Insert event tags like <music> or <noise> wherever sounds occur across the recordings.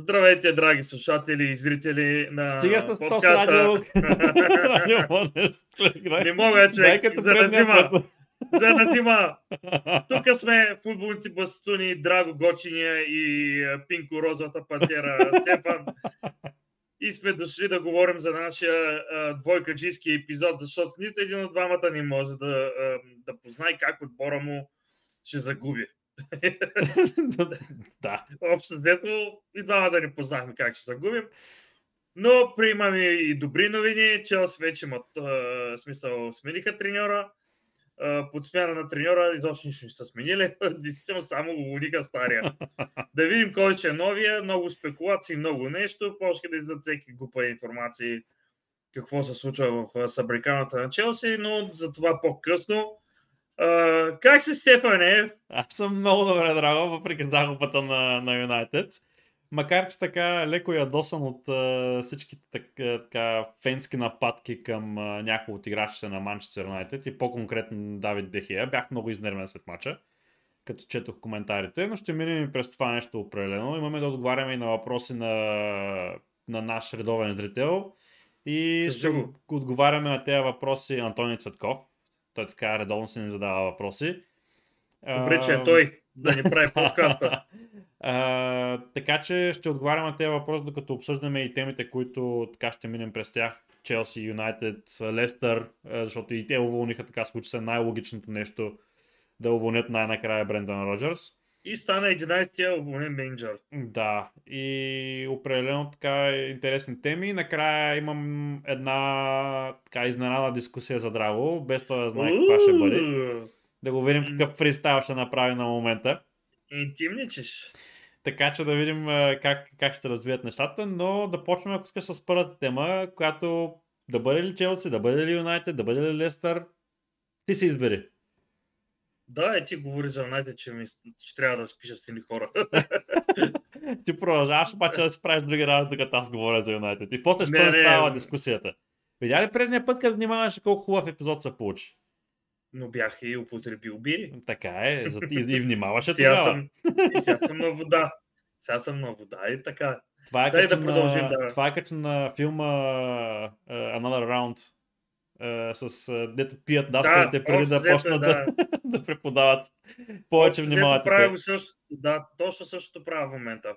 Здравейте, драги слушатели и зрители на Стига с подкаста. радио. <laughs> Не мога, като за да взима. За да взима. <laughs> Тук сме футболните бастуни, Драго Гочиния и Пинко Розовата пантера Стефан. И сме дошли да говорим за нашия двойкаджийски епизод, защото нито един от двамата не може да, а, да познае как отбора му ще загуби. <laughs> Да. Общо взето и двамата не познахме как ще загубим. Но приемаме и добри новини. Челс вече имат а, смисъл, смениха треньора. А, под смяна на треньора изобщо нищо не са сменили. <laughs> Действително само го стария. <laughs> да видим кой ще е новия. Много спекулации, много нещо. Почка да излизат всеки глупа информации какво се случва в събриканата на Челси, но за това по-късно. Как си, Стефане? Аз съм много добре, драго, въпреки загубата на, на Юнайтед. Макар, че така леко ядосан от а, всичките така, така фенски нападки към а, някои от играчите на Манчестър Юнайтед и по-конкретно Давид Дехия, бях много изнервен след мача, като четох коментарите, но ще минем и през това нещо определено. Имаме да отговаряме и на въпроси на, на наш редовен зрител и ще го. отговаряме на тези въпроси Антони Цветков. Той така редовно се ни задава въпроси. Добре, че е той да ни прави подкаста. <laughs> а, така че ще отговарям на тези въпроси, докато обсъждаме и темите, които така ще минем през тях. Челси, Юнайтед, Лестър, защото и те уволниха, така случи се най-логичното нещо да уволнят най-накрая Брендан Роджерс. И стана 11-я уволнен менеджер. Да, и определено така интересни теми. Накрая имам една така изненада дискусия за Драго, без това да знае каква ще бъде. Да го видим какъв фристайл ще направи на момента. Интимничиш. Така че да видим как, как ще се развият нещата, но да почнем, ако искаш, с първата тема, която да бъде ли Челси, да бъде ли Юнайтед, да бъде ли Лестър, ти се избери. Да, е ти говори за Юнайтед, че, ми, че трябва да спиша с тини хора. <laughs> ти продължаваш обаче да си правиш други работи, докато аз говоря за Юнайтед. И после ще Не, не, става дискусията. Видя ли предния път, като внимаваше колко хубав епизод се получи? Но бях и употребил бири. Така е, и, и внимаваше <laughs> Сега тогава. съм, и сега съм на вода. Сега съм на вода и така. Това е, Дай като да на, да. това е като на филма uh, Another Round, uh, с дето пият даскалите преди общо да взето, почнат да, да <laughs> преподават. Повече взето Правя го също, да, точно същото правя в момента.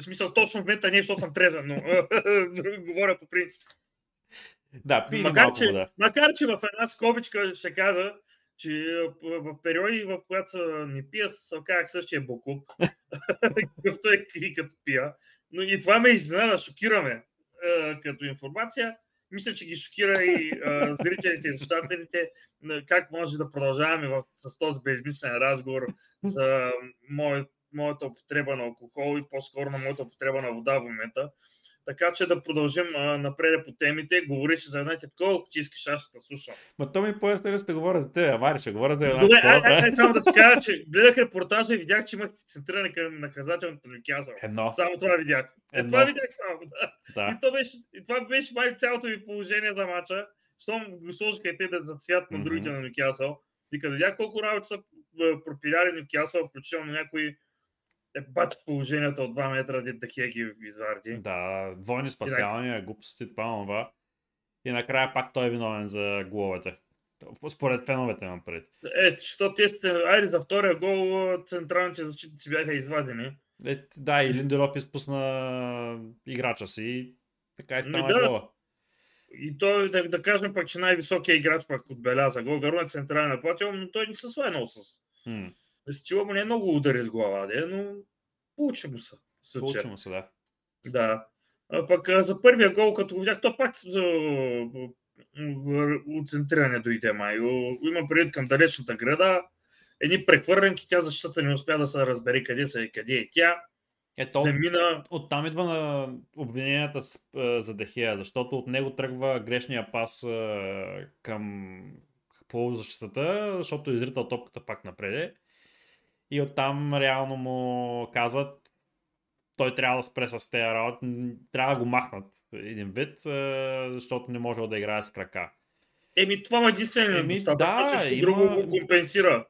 В смисъл, точно в момента не, защото съм трезвен, но <laughs> говоря по принцип. Да, пи Макар малко че, вода. макар, че в една скобичка ще кажа, че а, в периоди, в които са не пия, се казах същия бокук, <laughs> какъвто е и като пия. Но и това ме изненада, шокираме а, като информация. Мисля, че ги шокира и а, зрителите и слушателите как може да продължаваме в, с този безмислен разговор за мое, моята употреба на алкохол и по-скоро на моята употреба на вода в момента. Така че да продължим а, напред по темите. Говори си за Юнайтед, колко ти искаш, аз ще слушам. Ма то ми по-естествено да говоря за теб, Мари, ще говоря за една Добре, ай, ай, ай, само да ти кажа, че гледах репортажа и видях, че имахте центриране към наказателното Нюкасъл. Едно. Само това видях. Е, Едно. това видях само, да. Да. И, то беше, и това беше май цялото ви положение за мача. Щом го сложиха и те да за цвят на другите на Нюкасъл. И като видях колко работи са е, пропиляли Нюкасъл, включително някои е бат положението от 2 метра, дед да ги изварди. Да, двойни спасявания, глупости, това, това. И накрая пак той е виновен за головете. Според феновете имам пред. Е, що те айде за втория гол централните защитници бяха извадени. Е, да, и Линделов изпусна играча си и така и стана Ми да. гола. И той, да, да кажем пък, че най-високият играч пък отбеляза гол. Верно е централен нападател, но той не се слайнал с... Хм, Стила му не е много удари с глава, де, но получи му се. в случая. получи му се, да. Да. А пък а, за първия гол, като го видях, то пак за от центриране дойде май. Има предвид към далечната града. Едни прехвърленки, тя защитата не успя да се разбере къде са и къде е тя. Ето, Замина. оттам идва на обвиненията за Дехия, защото от него тръгва грешния пас към полузащитата, защото е изритал топката пак напред. И оттам реално му казват, той трябва да спре с тези работи, трябва да го махнат един вид, а, защото не може да играе с крака. Еми, това му е единствено Еми, да, Всичко има- друго го компенсира.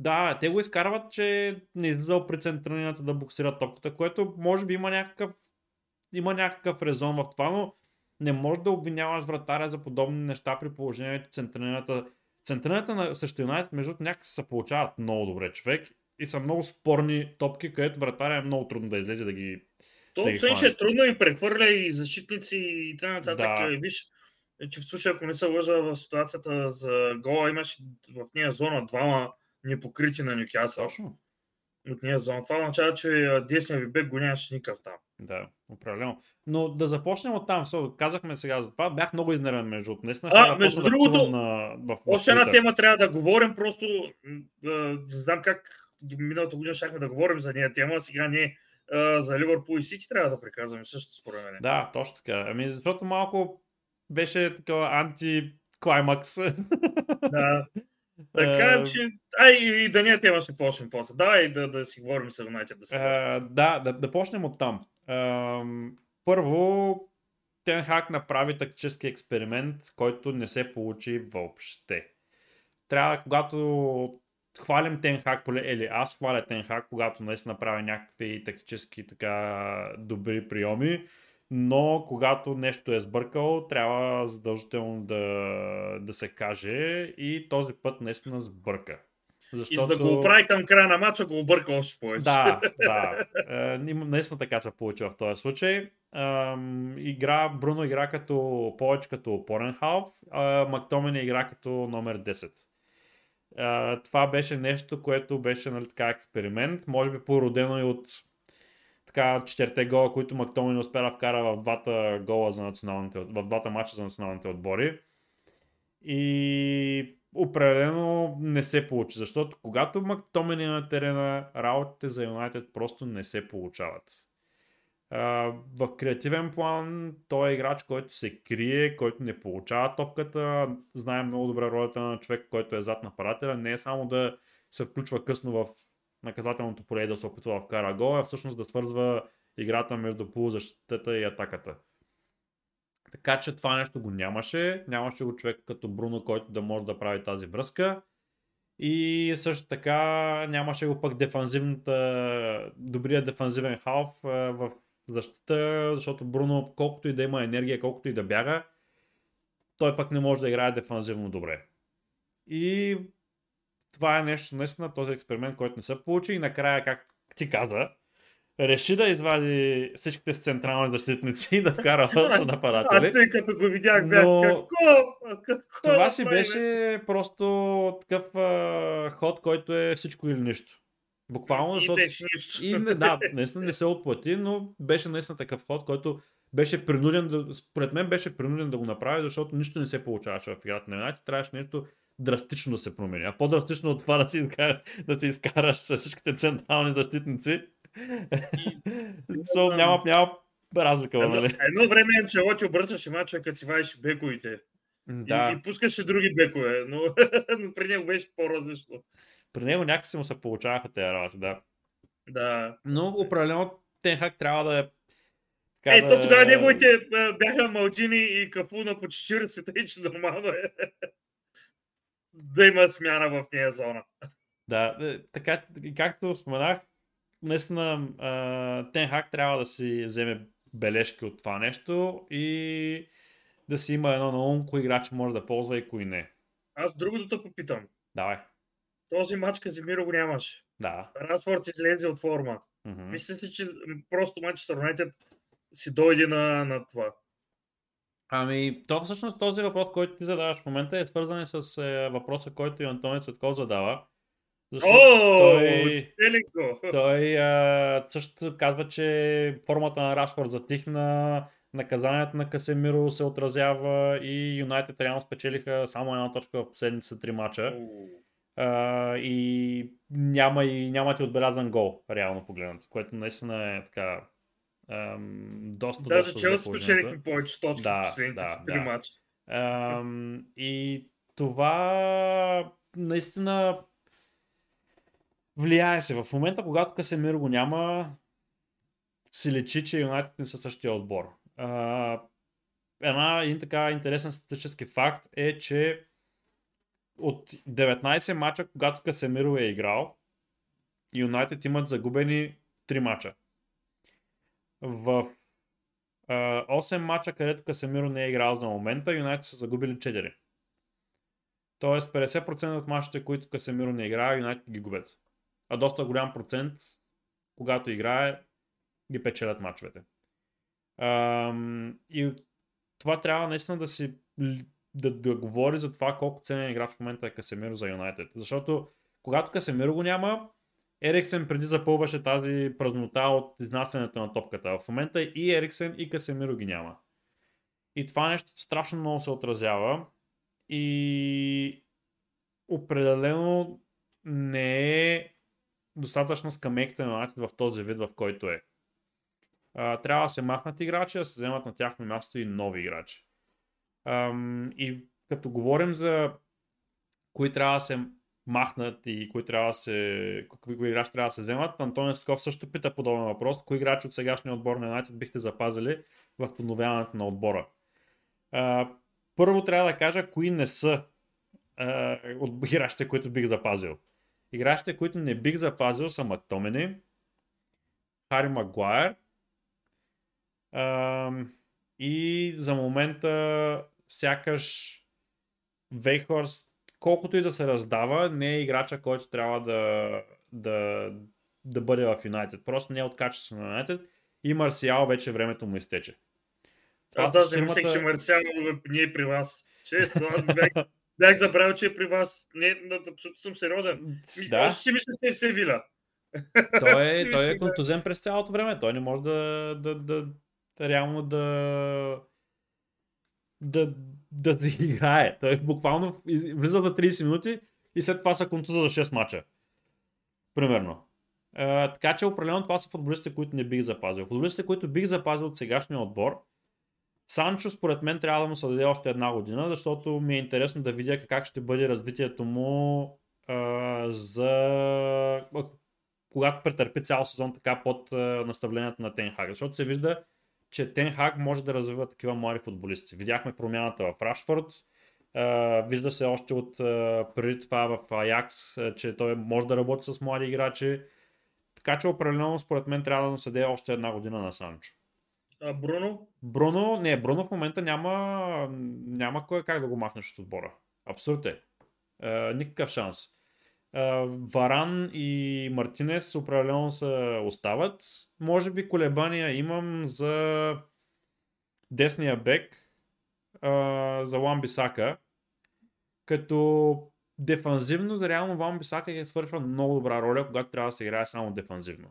Да, те го изкарват, че не излизал при централината да буксира топката, което може би има някакъв, има някакъв резон в това, но не можеш да обвиняваш вратаря за подобни неща при положение, че централината Централната на също Юнайтед, между някак се получават много добре човек и са много спорни топки, където вратаря е много трудно да излезе да ги То, да освен, че е трудно и прехвърля и защитници и така нататък. Да. Виж, че в случая, ако не се лъжа в ситуацията за гола, имаше в нея зона двама непокрити на Нюкасъл. Точно. От нея зона. Това означава, че а, десния ви бек го нямаше никакъв там. Да, определено. Но да започнем от там. Казахме сега за това. Бях много изнервен между от днес. А, между другото, на, в, в Още една тема трябва да говорим, просто а, не знам как миналата година щяхме да говорим за нея тема, сега не а, за Ливърпул и Сити трябва да приказваме също според мен. Да, точно така. Ами, защото малко беше такова анти-клаймакс. да. <laughs> Така че, ай и, да не е тема ще почнем после. Давай да, да си говорим за Юнайтед. Да си. А, да, да, да почнем от там. Ам, първо, Тен Хак направи тактически експеримент, който не се получи въобще. Трябва, когато хвалим Тен Хак, поле- или аз хваля Тен Хак, когато наистина направи някакви тактически така добри приеми, но когато нещо е сбъркал, трябва задължително да, да се каже и този път наистина сбърка. И за да го оправи към края на матча, го обърка още повече. Да, <laughs> да. Е, наистина така се получи в този случай. Ам, игра, Бруно игра като повече като опорен халф, а Мактомини игра като номер 10. А, това беше нещо, което беше нали, така експеримент, може би породено и от така четирите гола, които Мактомини успя да вкара в двата гола за националните, в двата матча за националните отбори. И определено не се получи, защото когато Мактомини е на терена, работите за Юнайтед просто не се получават. А, в креативен план той е играч, който се крие, който не получава топката, знае много добре ролята на човек, който е зад нападателя, не е само да се включва късно в наказателното поле да се опитва да вкара гол, а всъщност да свързва играта между полузащитата и атаката. Така че това нещо го нямаше. Нямаше го човек като Бруно, който да може да прави тази връзка. И също така нямаше го пък дефанзивната, добрия дефанзивен халф в защита, защото Бруно, колкото и да има енергия, колкото и да бяга, той пък не може да играе дефанзивно добре. И това е нещо, наистина, този експеримент, който не се получи и накрая, как ти каза, реши да извади всичките си централни защитници и да вкара <laughs> Аз- с Аз нападатели. тъй като го видях, бях Но- какво? какво Това си беше просто такъв а, ход, който е всичко или нищо. Буквално, И защото... беше нищо. И не, да, наистина не се отплати, но беше наистина такъв ход, който беше принуден, да, според мен беше принуден да го направи, защото нищо не се получаваше в играта на Юнайтед. Трябваше нещо драстично да се промени. А по-драстично от това да си, да си изкараш с всичките централни защитници. so, <laughs> няма, няма разлика, Едно, нали? едно време Анчелоти обръщаше мача, като си вадиш бековите. Да. И, и пускаше други бекове, но, <laughs> но при него беше по-различно. При него някакси му се получаваха тези работи, да. Да. Но определено Тенхак трябва да е. така Е, да- то тогава неговите бяха Малджини и Кафу на по 40, тъй че нормално е <laughs> да има смяна в нея зона. Да, е, така, както споменах, наистина Тенхак трябва да си вземе бележки от това нещо и да си има едно на ум, кои играчи може да ползва и кои не. Аз другото те попитам. Давай. Този матч Казимиро го нямаше. Да. Расфорд излезе от форма. Мислите ли, че просто Манчестър Юнайтед си дойде на, на това? Ами, то всъщност този въпрос, който ти задаваш в момента е свързан с е, въпроса, който и Антони Цветков задава. Защото О, той-! <laughs> Той а, също казва, че формата на Рашфорд затихна, наказанието на Касемиро се отразява и Юнайтед реално спечелиха само една точка в последните три мача. А, и няма и нямате отбелязан гол, реално погледнато, което наистина е така ам, доста, Даже доста Челси зле положението. спечелихме повече точки Да, в последните да, три да. мача. Ам, и това наистина влияе се. В момента, когато Касемир го няма, се лечи, че Юнайтед не са същия отбор. А, една един така интересен статистически факт е, че от 19 мача, когато Касемиро е играл, Юнайтед имат загубени 3 мача. В 8 мача, където Касемиро не е играл за момента, Юнайтед са загубили 4. Тоест 50% от мачите, които Касемиро не играе, Юнайтед ги губят. А доста голям процент, когато играе, ги печелят мачовете. и това трябва наистина да си да, да говори за това колко ценен играч в момента е Касемиро за Юнайтед. Защото когато Касемиро го няма, Ериксен преди запълваше тази празнота от изнасянето на топката. В момента и Ериксен и Касемиро ги няма. И това нещо страшно много се отразява. И определено не е достатъчно скамейката на в този вид, в който е. А, трябва да се махнат играчи, да се вземат на тяхно място и нови играчи. Ам, и като говорим за кои трябва да се махнат и кои трябва да се, кои играчи трябва да се вземат, Антонио Стоков също пита подобен въпрос. Кои играчи от сегашния отбор на Юнайтед бихте запазили в подновяването на отбора? А, първо трябва да кажа кои не са а, от <laughs> играчите, които бих запазил. Играчите, които не бих запазил са Мактомени, Хари Магуайер и за момента сякаш Вейхорст, колкото и да се раздава, не е играча, който трябва да, да, да бъде в Юнайтед. Просто не е от качество на Юнайтед и Марсиал вече времето му изтече. Аз даже не мислех, че Марсиал не е при вас. Често, аз бях, бях забравил, че е при вас. Не, абсолютно съм сериозен. Да. Още си мисля, че е в Севиля. <laughs> Той е, той е контузен през цялото време. Той не може да, да, да, да реално да да, да, играе. Той буквално влиза за 30 минути и след това са контуза за 6 мача. Примерно. Uh, така че определено това са футболистите, които не бих запазил. Футболистите, които бих запазил от сегашния отбор, Санчо според мен трябва да му се даде още една година, защото ми е интересно да видя как ще бъде развитието му uh, за когато претърпи цял сезон така под uh, наставлението на Тенхаг. Защото се вижда, че Тенхак може да развива такива млади футболисти. Видяхме промяната в Рашфорд, вижда се още от преди това в Аякс, че той може да работи с млади играчи. Така че определено според мен трябва да наседе още една година на Санчо. А Бруно? Бруно, не, Бруно в момента няма, няма кой как да го махнеш от отбора. Абсурд е. е никакъв шанс. Варан и Мартинес определено се остават. Може би колебания имам за десния бек, за Ламбисака, Бисака, като дефанзивно, реално Ламбисака Бисака е свършва много добра роля, когато трябва да се играе само дефанзивно.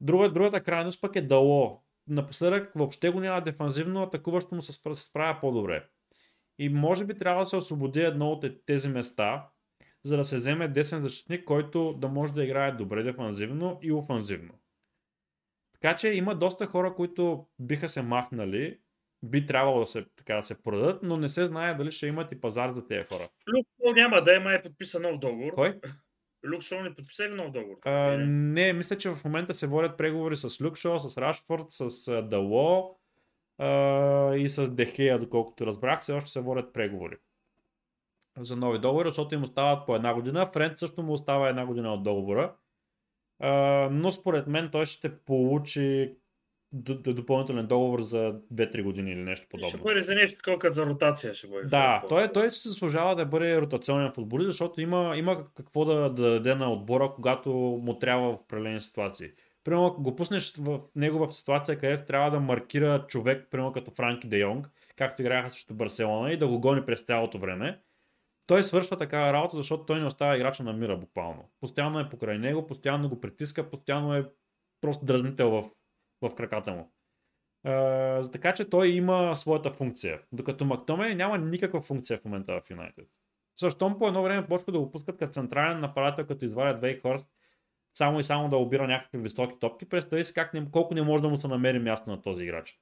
Друга, другата крайност пък е Дало. Напоследък въобще го няма дефанзивно, атакуващо му се справя по-добре. И може би трябва да се освободи едно от тези места, за да се вземе десен защитник, който да може да играе добре дефанзивно и офанзивно. Така че има доста хора, които биха се махнали, би трябвало да се, така, да се продадат, но не се знае дали ще имат и пазар за тези хора. Люк няма да има е подписан нов договор. Кой? Люк Шоу не подписа нов договор? А, не, мисля, че в момента се водят преговори с Люк Шоу, с Рашфорд, с Дало и с Дехея, доколкото разбрах, все още се водят преговори за нови договори, защото им остават по една година. Френд също му остава една година от договора. А, но според мен той ще получи допълнителен договор за 2-3 години или нещо подобно. Ще бъде за нещо такова като за ротация ще бъде. Да, той, той се заслужава да бъде ротационен футболист, защото има, има какво да, да даде на отбора, когато му трябва в определени ситуации. Примерно, ако го пуснеш в негова ситуация, където трябва да маркира човек, примерно като Франки Де Йонг, както играха срещу Барселона и да го гони през цялото време, той свършва такава работа, защото той не остава играча на мира буквално. Постоянно е покрай него, постоянно го притиска, постоянно е просто дразнител в, в краката му. Е, така че той има своята функция. Докато Мактоме няма никаква функция в момента в Юнайтед. Защо по едно време почва да го пускат като централен нападател, като извадят Вейхорст, само и само да обира някакви високи топки. Представи си как не, колко не може да му се намери място на този играч.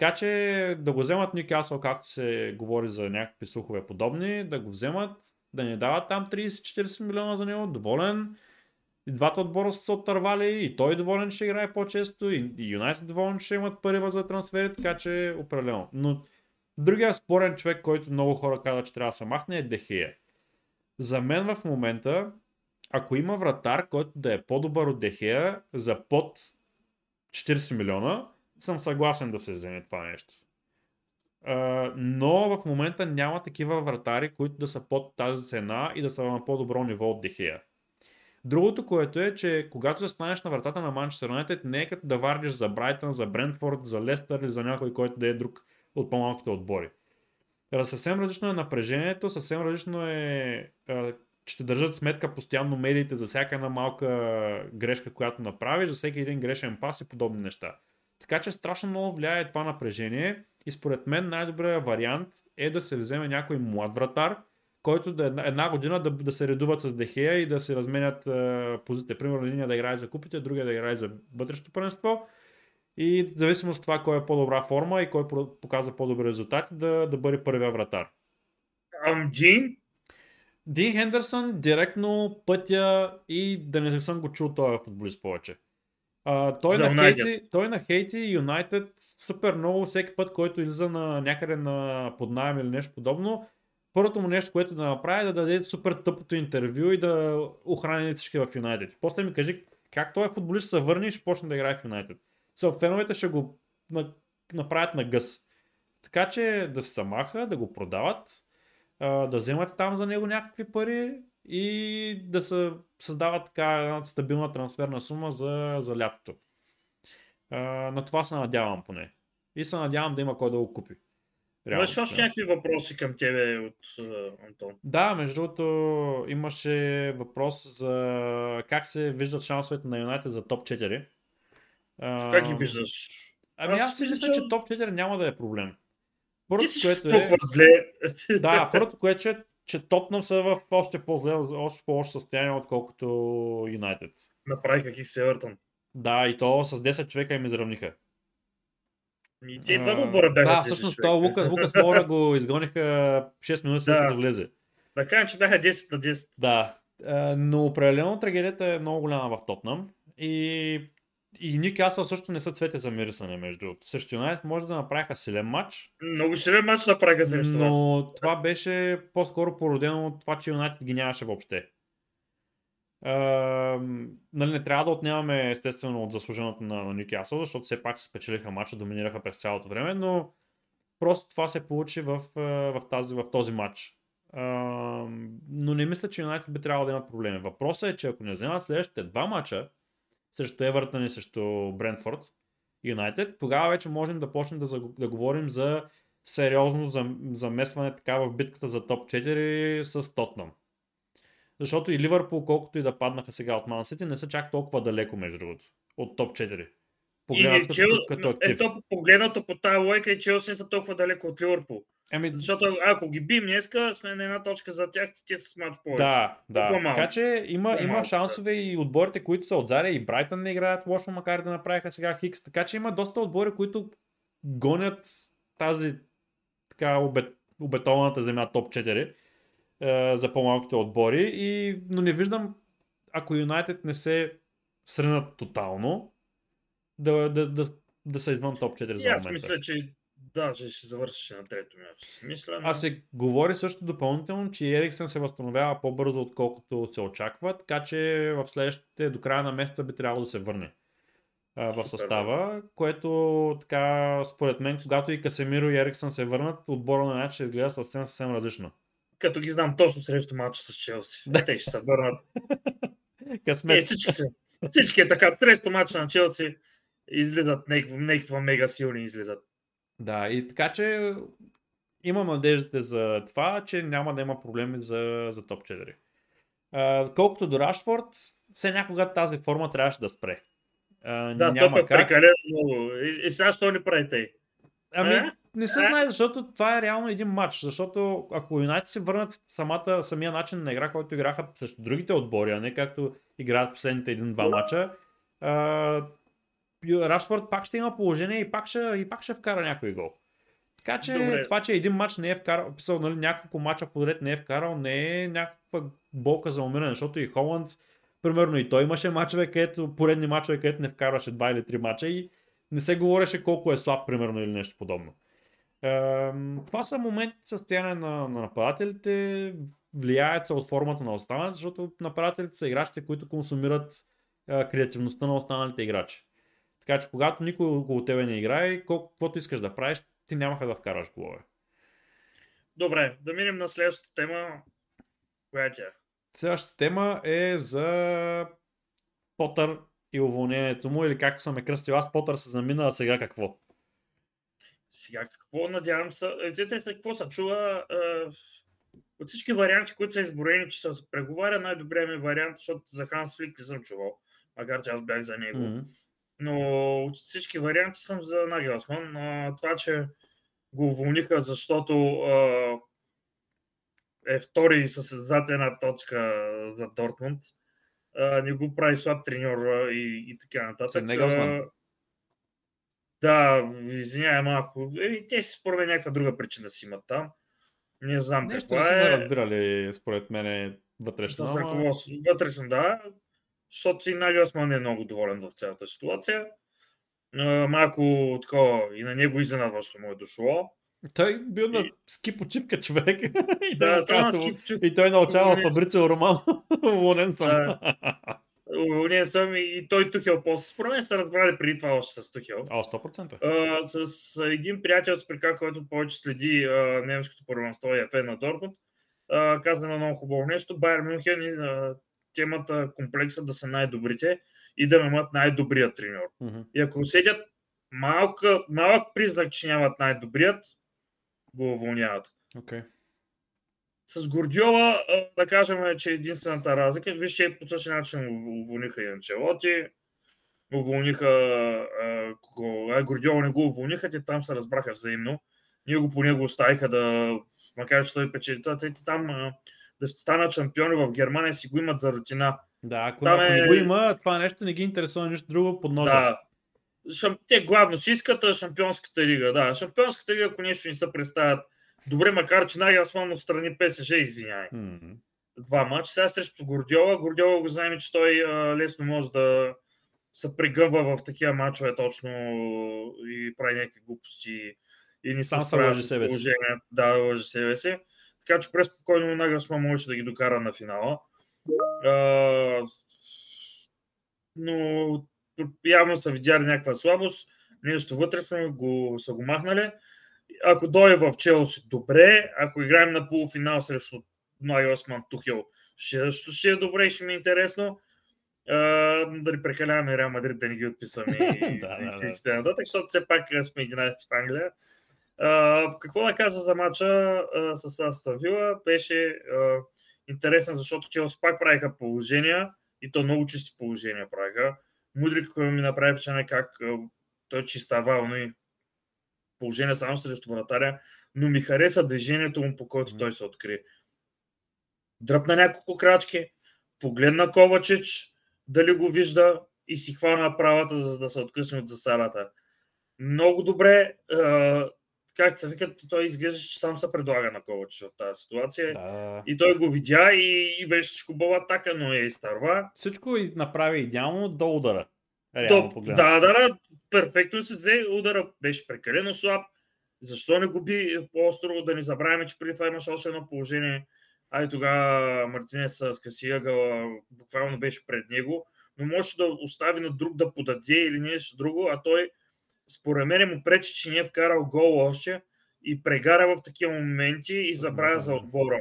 Така че да го вземат Ньюкасъл, както се говори за някакви слухове подобни, да го вземат, да не дават там 30-40 милиона за него, доволен. И двата отбора са се оттървали, и той доволен, ще играе по-често, и Юнайтед доволен, ще имат пари за трансфери, така че определено. Но Другия спорен човек, който много хора казват, че трябва да се махне е Дехея. За мен в момента, ако има вратар, който да е по-добър от Дехея за под 40 милиона, съм съгласен да се вземе това нещо. Uh, но в момента няма такива вратари, които да са под тази цена и да са на по-добро ниво от Дехея. Другото, което е, че когато застанеш на вратата на Манчестър Юнайтед, не е като да вардиш за Брайтън, за Брентфорд, за Лестър или за някой, който да е друг от по-малките отбори. Съвсем различно е напрежението, съвсем различно е, че те държат сметка постоянно медиите за всяка една малка грешка, която направиш, за всеки един грешен пас и подобни неща. Така че страшно много влияе това напрежение и според мен най-добрият вариант е да се вземе някой млад вратар, който да една, една година да, да се редуват с Дехея и да се разменят е, позиция. Примерно един да играе за купите, другия да играе за вътрешното първенство. И в зависимост от това кой е по-добра форма и кой показва по-добри резултати, да, да бъде първия вратар. Джин? Дин Хендерсън директно пътя и да не съм го чул този футболист повече. А, той, на хейти, той на хейти Юнайтед супер много всеки път, който излиза на някъде на поднаем или нещо подобно, първото му нещо, което да направи е да даде супер тъпото интервю и да охрани всички в Юнайтед. После ми кажи как той е футболист се върне и ще почне да играе в Юнайтед. Са, феновете ще го направят на гъс. Така че да се самаха, да го продават, да вземат там за него някакви пари и да се създават така една стабилна трансферна сума за, за лятото. На това се надявам поне. И се надявам да има кой да го купи. Имаш още някакви въпроси към тебе от uh, Антон? Да, между другото имаше въпрос за как се виждат шансовете на Юнайтед за топ 4. Uh, как ги виждаш? Ами аз, аз си мисля, че топ 4 няма да е проблем. Първото, Ти което е... зле. Да, първото, което е, че Тотнам са в още по-зле, още по-лошо състояние, отколкото Юнайтед. Направи какви се Евертън. Да, и то с 10 човека им изравниха. И те два отбора бяха. Да, всъщност това Лукас, Лукас Мора го изгониха 6 минути след като влезе. Да кажем, че бяха 10 на 10. Да, но определено трагедията е много голяма в Тотнам. И, и Ньюкасъл също не са цвете за мирисане, между другото. Също Юнайтед може да направиха силен матч. Много силен матч направиха срещу Но вас. това беше по-скоро породено от това, че Юнайтед ги нямаше въобще. Uh, нали, не трябва да отнемаме естествено от заслуженото на, на Ньюкасъл, защото все пак се спечелиха матча, доминираха през цялото време, но просто това се получи в, в, тази, в този матч. Uh, но не мисля, че Юнайтед би трябвало да имат проблеми. Въпросът е, че ако не вземат следващите два матча срещу Евертън и срещу Брентфорд, Юнайтед, тогава вече можем да почнем да, да говорим за сериозно замесване така в битката за топ 4 с Тотнам. Защото и Ливърпул, колкото и да паднаха сега от Ман Сити, не са чак толкова далеко, между другото, от топ 4. Погледнато като, Чел... като актив. Ето, погледнато по тази лойка и Челси не са толкова далеко от Ливърпул. Еми... Защото ако ги бим днеска, сме на една точка за тях, те са с матч повече. Да, да. Така че има, има шансове и отборите, които са отзаре и Брайтън не играят лошо, макар да направиха сега Хикс. Така че има доста отбори, които гонят тази така обет, обетованата земя топ 4 е, за по-малките отбори. И, но не виждам, ако Юнайтед не се сренат тотално, да, да, да, да са извън топ 4 за момента. Аз мисля, че да, ще завършиш на трето място. Мисля, но... А се говори също допълнително, че Ериксен се възстановява по-бързо, отколкото се очаква, така че в следващите до края на месеца би трябвало да се върне а, в Супер, състава, да. което така, според мен, когато и Касемиро и Ериксън се върнат, отбора на начин ще изгледа съвсем, съвсем различно като ги знам точно срещу матча с Челси. Да. Те ще се върнат. <laughs> Късмет. Е, всички, всички е така. Срещу матча на Челси излизат някаква мега силни излизат. Да, и така че имам надеждата за това, че няма да има проблеми за, за топ 4. А, колкото до Рашфорд, все някога тази форма трябваше да спре. А, да, няма е как. прекалено много. И, и сега що не правите? Ами, а? не се знае, защото това е реално един матч. Защото ако Юнайтед се върнат самата, самия начин на игра, който играха срещу другите отбори, а не както играят последните един-два матча, Рашфорд пак ще има положение и пак ще, и пак ще вкара някой гол. Така че Добре. това, че един матч не е вкарал, писал нали, няколко мача подред не е вкарал, не е някаква болка за умиране, защото и Холанд, примерно и той имаше мачове, където, поредни мачове, където не вкарваше два или три мача и не се говореше колко е слаб, примерно, или нещо подобно. Ам, това са моменти състояние на, на нападателите, влияят се от формата на останалите, защото нападателите са играчите, които консумират а, креативността на останалите играчи. Така че когато никой около тебе не играе, каквото искаш да правиш, ти нямаха да вкараш голове. Добре, да минем на следващата тема. Коя е тя? Следващата тема е за Потър и уволнението му, или както съм е кръстил аз, Потър се замина, а сега какво? Сега какво надявам се? е, Те, са какво се чува? Е, от всички варианти, които са изборени, че се преговаря, най-добрият ми вариант, защото за Ханс Флик не съм чувал, макар че аз бях за него. Мгм. Но от всички варианти съм за. А, това, че го уволниха, защото а, е втори с зад една точка за Дортмунд, а, не го прави слаб треньор и, и така нататък. А, Да, извинявай малко. Еми, те си според някаква друга причина си имат там. Не знам Нещо не каква са се е. разбирали, според мен, вътрешно. С ама-. Вътрешно, да. Защото и Нагелсман е много доволен в цялата ситуация. А, Малко такова и на него изненадващо му е дошло. Той бил на И- ски почивка човек. <laughs> и, Да, той той на казва, че и той научава Фабрицио Роман. <laughs> Уволнен съм. Да. уволнен съм и, той Тухел после. Според мен са разбрали преди това още с Тухел. О, 100%. А, с а, един приятел с прика, който повече следи а, немското първенство и е фен на Дортмунд, а, каза на много хубаво нещо. Байер Мюнхен а, темата комплекса да са най-добрите и да имат най-добрият треньор. Мгм. И ако усетят малка, малък признак, че нямат най-добрият, го уволняват. Окей. С Гордиола, да кажем, че единствената разлика, вижте, по същия начин ув- уволниха и Анчелоти, уволниха, а, Гордиола не го уволниха, те там се разбраха взаимно. Ние го по него оставиха да, макар че той печели, те там да станат шампиони в Германия си го имат за рутина. Да, ако, Там ако е- не го има, това нещо не ги интересува нищо друго под ножа. Да. Шам... Те главно си искат шампионската лига. Да, шампионската лига, ако нещо не се представят добре, макар че Нагелсман отстрани ПСЖ, извинявай. М. Два матча. Сега срещу Гордиола. Гордиола го знаем, че той а, лесно може да се прегъва в такива матчове точно и прави някакви глупости и не Сам се с себе си. Да, лъже себе си. Така че преспокойно Нагелсман можеше да ги докара на финала. А, но явно са видяли някаква слабост, нещо вътрешно го, са го махнали. Ако дойде в Челси, добре. Ако играем на полуфинал срещу Най-Осман Тухел, ще, ще, е добре и ще ми е интересно. А, дали прекаляваме Реал Мадрид да не ги отписваме <laughs> и, Да, и да, всички така нататък, защото все пак сме 11 в Англия. А, какво да кажа за матча а, с Астон Вила? Беше а, интересен, защото Челси пак правиха положения и то много чисти положения правиха. Мудрик ми направи впечатление как той чиста вално и положение само срещу вратаря, но ми хареса движението му, по който Мгм. той се откри. Дръпна няколко крачки, погледна Ковачич, дали го вижда и си хвана правата, за да се откъсне от засарата. Много добре, как се вика, той изглежда, че сам се предлага на Ковачич в тази ситуация. Да. И той го видя и, и беше всичко бъл атака, но я изтърва. Всичко и направи идеално до удара. Реално погледнато. да, да, да, перфектно се взе удара, беше прекалено слаб. Защо не губи по-остро, да не забравяме, че преди това имаше още едно положение. Ай тогава Мартинес с Касиягъл буквално беше пред него, но може да остави на друг да подаде или нещо друго, а той според мен му пречи, че не е вкарал гол още и прегара в такива моменти и забравя за отбора.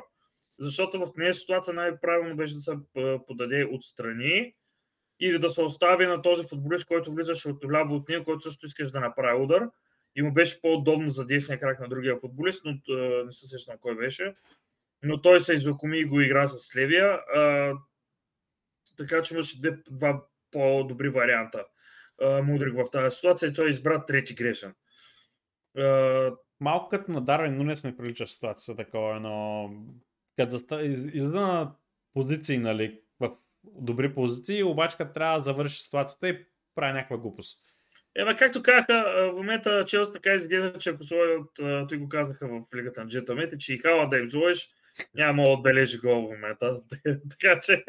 Защото в нея ситуация най-правилно беше да се подаде отстрани или да се остави на този футболист, който влизаше от ляво от него, който също искаш да направи удар. И му беше по-удобно за десния крак на другия футболист, но не се сещам кой беше. Но той се изокоми и го игра с левия. А, така че имаше два по-добри варианта. А, Мудрик в тази ситуация и той избра трети грешен. А, Малко като на Дарвин Нунес ми прилича ситуация такова, но като заста... из... излиза на позиции, нали, в добри позиции, обаче като трябва да завърши ситуацията и прави някаква глупост. Ема, както казаха, в момента Челси така изглежда, че ако сложат, той го казаха в Лигата на джентълмените, че и хала да им сложиш, няма да отбележи гол в момента. <laughs> така че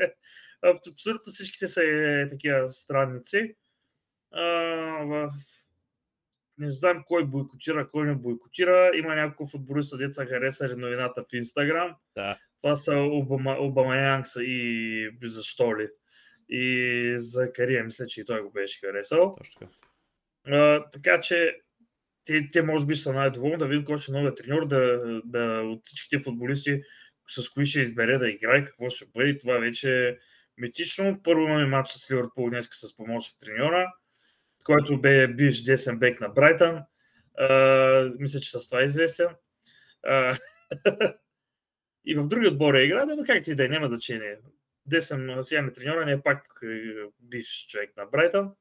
абсолютно всичките са е, такива странници. В... не знам кой бойкотира, кой не бойкотира. Има няколко футболиста, деца хареса новината в Инстаграм. Да. Това са Обама, Обама Янгса и защо ли. И за Кария, мисля, че и той го беше харесал. Точно така. А, така че те, те може би са най-доволни да видим кой ще е новия треньор, да, да от всичките футболисти, с кои ще избере да играе, какво ще бъде. Това вече е митично. Първо имаме матч с Ливърпул днес с помощник треньора, който бе бивш десен бек на Брайтън. А, мисля, че с това е известен. А, <laughs> и в други отбори е игра, но как ти да е, няма значение. Десен сега не треньора, не е пак е, бивш човек на Брайтън.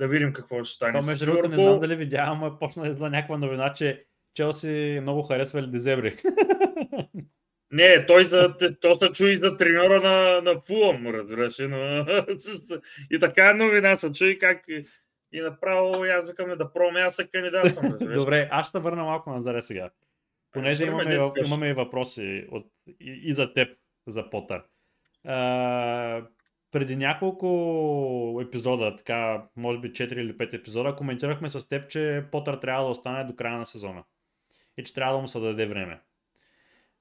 Да видим какво ще стане. Това между другото не знам дали видя, ама почна да изла някаква новина, че Челси много харесвали Дезебри. <laughs> Не, той за, то се чуи за треньора на, на Фулъм, разбираш. Но, <laughs> и така новина се чуи как и направо аз викаме да пробвам, аз съм кандидат съм. <laughs> Разбираш. Добре, аз ще върна малко назаре сега. Понеже Добре, имаме, детска. имаме и въпроси от, и, и за теб, за Потър. А, преди няколко епизода, така, може би 4 или 5 епизода, коментирахме с теб, че Потър трябва да остане до края на сезона. И че трябва да му се даде време.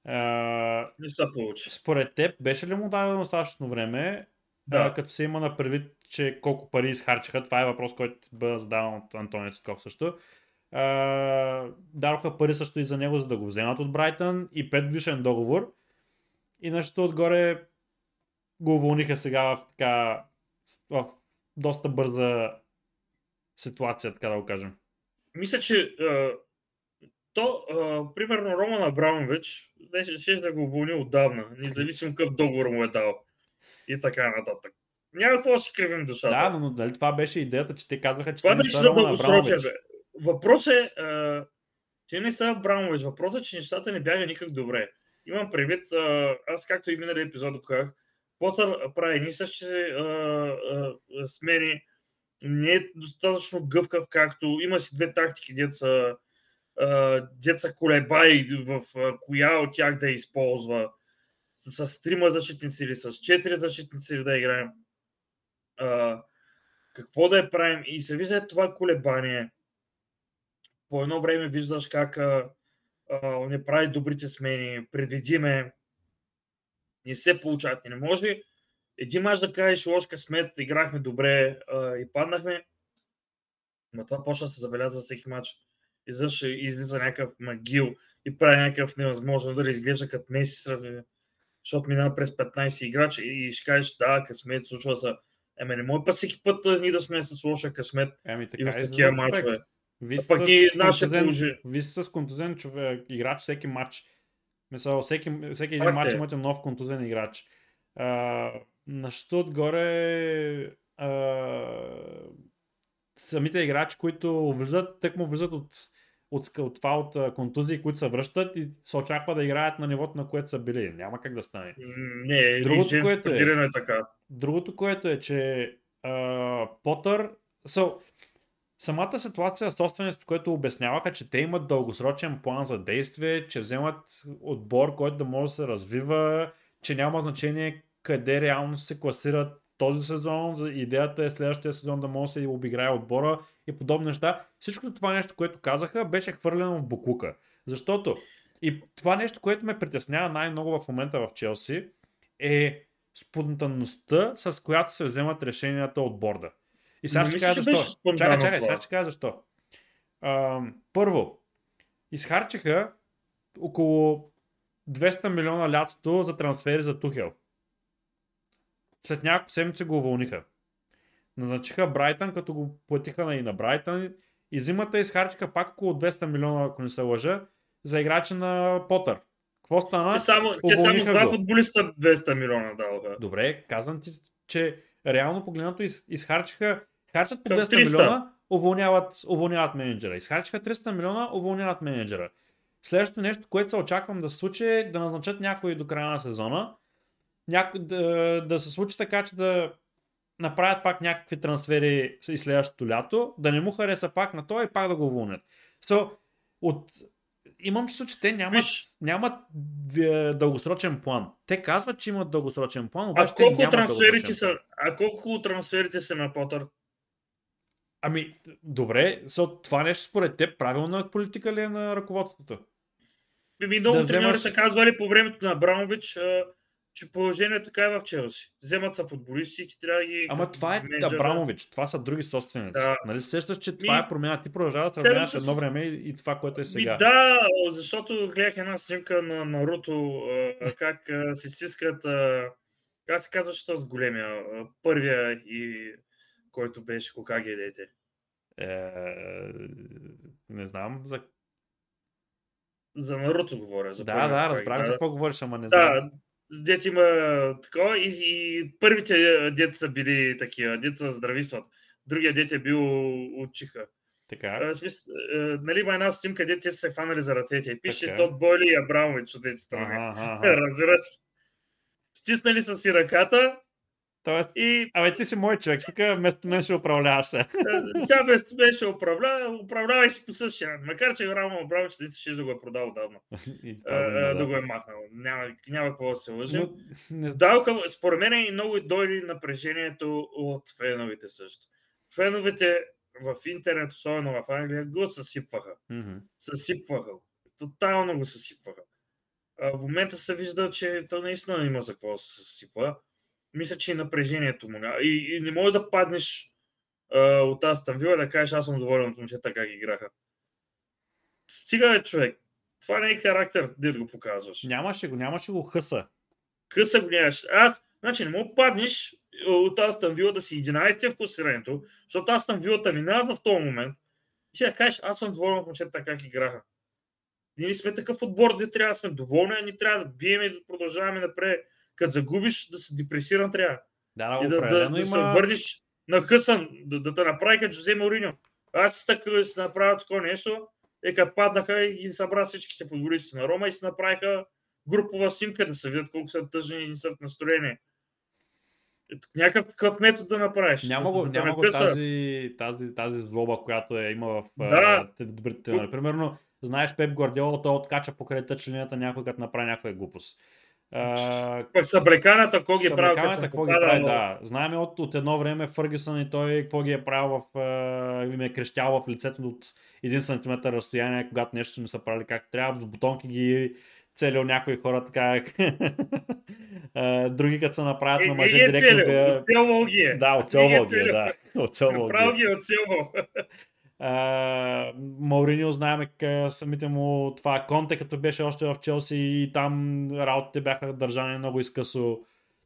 А, Не се получи. според теб, беше ли му дадено достатъчно време, Да. а, като се има на предвид, че колко пари изхарчиха? Това е въпрос, който бъде задаван от Антония Цетков също. А, дадоха пари също и за него, за да го вземат от Брайтън и 5 годишен договор. И нещо отгоре го уволниха сега в така в доста бърза ситуация, така да го кажем. Мисля, че то, а, примерно, Роман Абрамович, беше ще да го уволни отдавна, независимо какъв договор му е дал. И така нататък. Няма какво да си кривим душата. Да, но, дали това беше идеята, че те казваха, че Това не са Роман. Абрамович. Въпрос е, а, че не са Абрамович. Въпросът е, че нещата не бяха никак добре. Имам предвид, а, аз както и миналия епизод казах, Потър прави едни същи смени, не е достатъчно гъвкав, както има си две тактики, деца, деца колеба и в коя от тях да използва. С, с трима защитници или с четири защитници да играем. А, какво да я правим и се вижда това колебание. По едно време виждаш как а, а, не прави добрите смени, предвидиме, не се получават. Не може един мач да кажеш лош късмет, играхме добре а, и паднахме, но това почва да се забелязва всеки матч. Изведнъж излиза някакъв магил и прави някакъв невъзможно да изглежда като Меси, защото минава през 15 играчи и ще кажеш, да, късмет, случва се. Еме, не може па всеки път ние да сме с лоша късмет Ами и така в излиза, такива мачове. Пък с и контузен- с контузен човек, играч всеки матч. Мисъл, всеки, всеки един матч е. имате нов контузен играч. А, на що отгоре а, самите играчи, които влизат, тък му влизат от, от, от това, от контузии, които се връщат и се очаква да играят на нивото, на което са били. Няма как да стане. Не, Другото, Джеймс което е- е така. Другото, което е, че а, Потър... So, самата ситуация с собствените, което обясняваха, че те имат дългосрочен план за действие, че вземат отбор, който да може да се развива, че няма значение къде реално се класират този сезон. За- Идеята е следващия сезон да може да се обиграе отбора и подобни неща. Всичко това нещо, което казаха, беше хвърлено в буклука. Защото и това нещо, което ме притеснява най-много в момента в Челси е спонтанността, с която се вземат решенията от борда. И сега ще кажа защо. Чакай, чакай, сега ще кажа защо. А, първо, изхарчиха около 200 милиона лятото за трансфери за Тухел. След няколко седмици го уволниха. Назначиха Брайтън, като го платиха и на Брайтън. И зимата изхарчиха пак около 200 милиона, ако не се лъжа, за играча на Потър. Какво стана? Те само, те само два футболиста 200 милиона даваха. Добре, казвам ти, че реално погледнато из, изхарчиха, харчат по Към 200 300. милиона, уволняват, уволняват менеджера. Изхарчиха 300 милиона, уволняват менеджера. Следващото нещо, което се очаквам да се случи е да назначат някой до края на сезона, няко, да, да се случи така, че да направят пак някакви трансфери и следващото лято, да не му хареса пак на това и пак да го уволнят. So, от... Имам чувство, че те нямат, нямат е, дългосрочен план. Те казват, че имат дългосрочен план, А обаче те колко нямат трансферите са, а колко трансферите са на Потър? Ами, добре, so, това нещо според теб правилна политика ли е на ръководството? Ми, много Да треньори вземаш- са казвали по времето на Абрамович, а, че положението така е в Челси. Вземат са футболисти и трябва да ги... Ама това е менеджера. Абрамович, това са други собственици. Да. Нали се сещаш, че това Ми, е промяна. Ти продължаваш да сравняваш едно време и, и това, което е сега. Ми, да, защото гледах една снимка на Наруто, как се стискат, как се казваше този големия, първия и който беше Хокаге дете. Е, не знам. За... За Наруто говоря. За Да, да, разбрах за какво говориш, ама не знам. Да, дет има такова и, и първите деца са били такива, деца здрависват. Другия дете е бил от чиха. Така. А, в смисъл, е, нали има една снимка, дете те са се фанали за ръцете и пише Така. Тот Бойли и Абрамович от двете страни. <laughs> Разбираш? Стиснали са си ръката Тоест, и абе, ти си мой човек, тук вместо мен ще управляваш се. е, сега без беше управлява, управлявай си по същия начин. Макар, че Рамо Абрамович ще да го е продал отдавна. Е, е, да, да го е махнал. Няма, няма какво да се лъжим. Но, не. Даваха, според мен и много дойде напрежението от феновете също. Феновете в интернет, особено в Англия, го съсипваха. Съсипваха. го. Тотално го съсипваха. А, в момента се вижда, че то наистина има за какво да се съсипва. Мисля, че и напрежението му. И, и не може да паднеш а, от тази ставила и да кажеш, аз съм доволен от момчета как играха. Стига е човек. Това не е характер, да го показваш. Нямаше го, нямаше го хъса. къса го гледаш. Аз, значи, не мога паднеш от Астан Вила да си 11 в класирането, защото Астан Вилата минава в този момент. И ще да кажеш, аз съм доволен от момчета как играха. Ние сме такъв отбор, де трябва да сме доволни, а ни трябва да бием и да продължаваме напред. Като загубиш, да се депресиран трябва. Да, да, И да, да, да, се има... върнеш на късан, да, да те направи като Жозе Мауриньо. Аз така си направя такова нещо, е като паднаха и ги събра всичките футболисти на Рома и си направиха групова снимка да се видят колко са тъжни и са в настроение. Е, Някакъв такъв метод да направиш. Няма го, да, няма го тази, тази, тази злоба, която е има в Да. те- добрите. Примерно, знаеш Пеп Гвардиола, той откача покрай тъч линията някой като направи някоя глупост. А, събреканата, какво ги е правил, съм какво ги прави, да. Знаем от, от едно време Фъргюсън и той какво ги е правил в... А, им е крещял в лицето от 1 см разстояние, когато нещо са ми са правили как трябва, в бутонки ги целил някои хора така. <laughs> а, други като се направят Е, на е, мъже е директно целил, бия... оцелвал ги е. Да, ги оцелвал е ги, е, да. Оцелвал ги. ги е оцелвал. Мауриньо знаем самите му това Конте, като беше още в Челси и там работите бяха държани много изкъсо.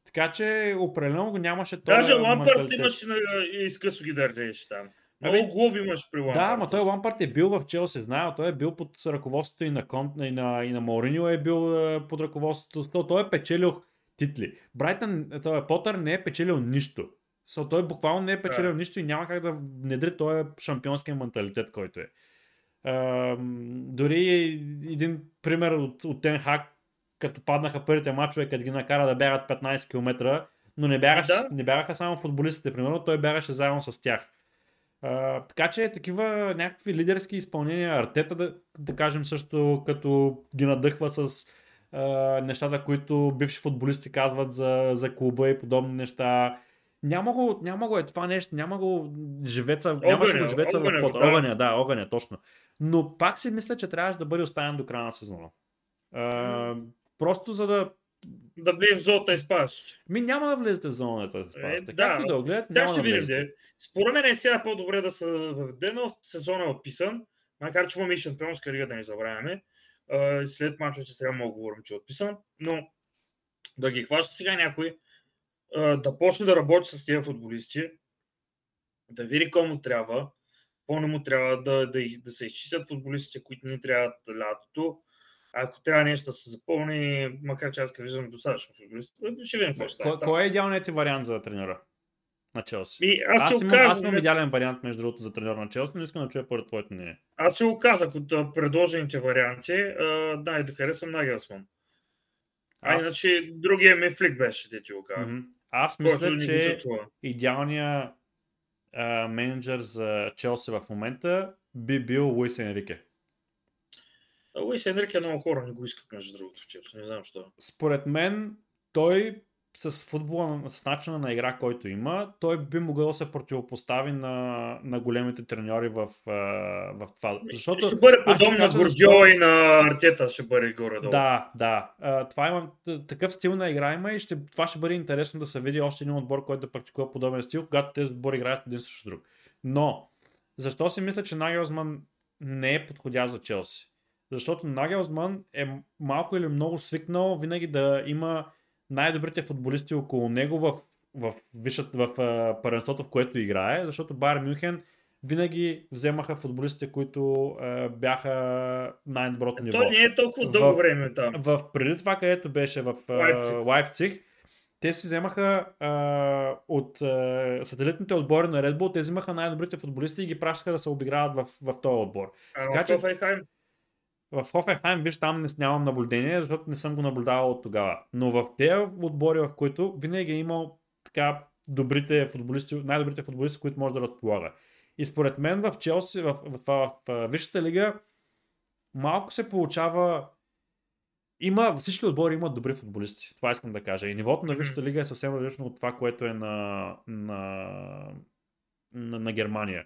Така че определено го нямаше този Даже Лампард имаше изкъсо ги държеше там. Много глоби имаш при Лампард. Да, ма той. Лампард е бил в Челси, знае, той е бил под ръководството и на Конт, и на, и на Мауриньо е бил е, под ръководството. То, той е печелил титли. Брайтън, той е Потър не е печелил нищо. So, той буквално не е печелил Да. нищо и няма как да внедри този шампионския менталитет, който е. Ам, дори един пример от, от Тен Хак, като паднаха първите мачове, като ги накара да бягат 15 км, но не бягаха, Да. не бягаха само футболистите, примерно, той бягаше заедно с тях. А, така че такива някакви лидерски изпълнения, Артета да, да кажем също, като ги надъхва с а, нещата, които бивши футболисти казват за, за клуба и подобни неща. Няма го, няма го е това нещо, няма го живеца, нямаше го живеца в огъня, под. да. Огъня, да, огъня, точно. Но пак си мисля, че трябваше да бъде оставен до края на сезона. А, просто за да Да влезем в зоната и спаш. ми няма да влезете в зоната да спасите. Е, да. Както да го гледате, Тя няма ще да влезете. Според мен е сега по-добре да се въведе, но сезона е отписан. Макар, че имаме и шампионска лига, да не забравяме. След мачовете сега мога да говорим, че е отписан. Но да ги хваща сега някой, да почне да работи с тези футболисти, да види кому трябва, какво не му трябва да, да, да се изчистят футболистите, които не трябват лятото. Ако трябва нещо да се запълни, макар че аз виждам достатъчно футболисти, ще видим какво ще стане. Кой, кой е идеалният ти вариант за тренера на Челси? Ми, аз, Аз, ти имам, аз имам идеален вариант, между другото, за тренер на Челси, но искам да чуя първо твоето мнение. Аз си го казах от а, предложените варианти. А, да, и да харесвам Нагелсман. А Аз- иначе другия ми флик беше, те ти го казах. Мгм. Аз мисля, че идеалният а, менеджер за Челси в момента би бил Луис Енрике. Луис Енрике много хора не го искат, между другото, Челси. Не знам защо. Според мен той с футбола, с начина на игра, който има, той би могъл да се противопостави на, на големите треньори в, в това. Защото, ще бъде подобно на Гордиола и на Артета, ще бъде горе-долу. Да, да. Това има, такъв стил на игра има и ще, това ще бъде интересно да се види още един отбор, който да практикува подобен стил, когато тези отбори играят един срещу друг. Но, защо си мисля, че Нагелсман не е подходящ за Челси? Защото Нагелсман е малко или много свикнал винаги да има най-добрите футболисти около него в, в, в, в, в паренството, в което играе, защото Байер Мюнхен винаги вземаха футболистите, които е, бяха най-доброто ниво. Той не е толкова дълго време там. В, преди това, където беше в Лайпциг, Лайпциг те си вземаха а, от а, сателитните отбори на Red Bull, те вземаха най-добрите футболисти и ги пращаха да се обиграват в, в този отбор. А, така, че, в Хофенхайм, виж, там не нямам наблюдение, защото не съм го наблюдавал от тогава. Но в тези отбори, в които винаги е имал така добрите футболисти, най-добрите футболисти, които може да разполага. И според мен в Челси, в, в, в, в, Висшата лига, малко се получава има, всички отбори имат добри футболисти. Това искам да кажа. И нивото на Висшата лига е съвсем различно от това, което е на, на, на, на Германия.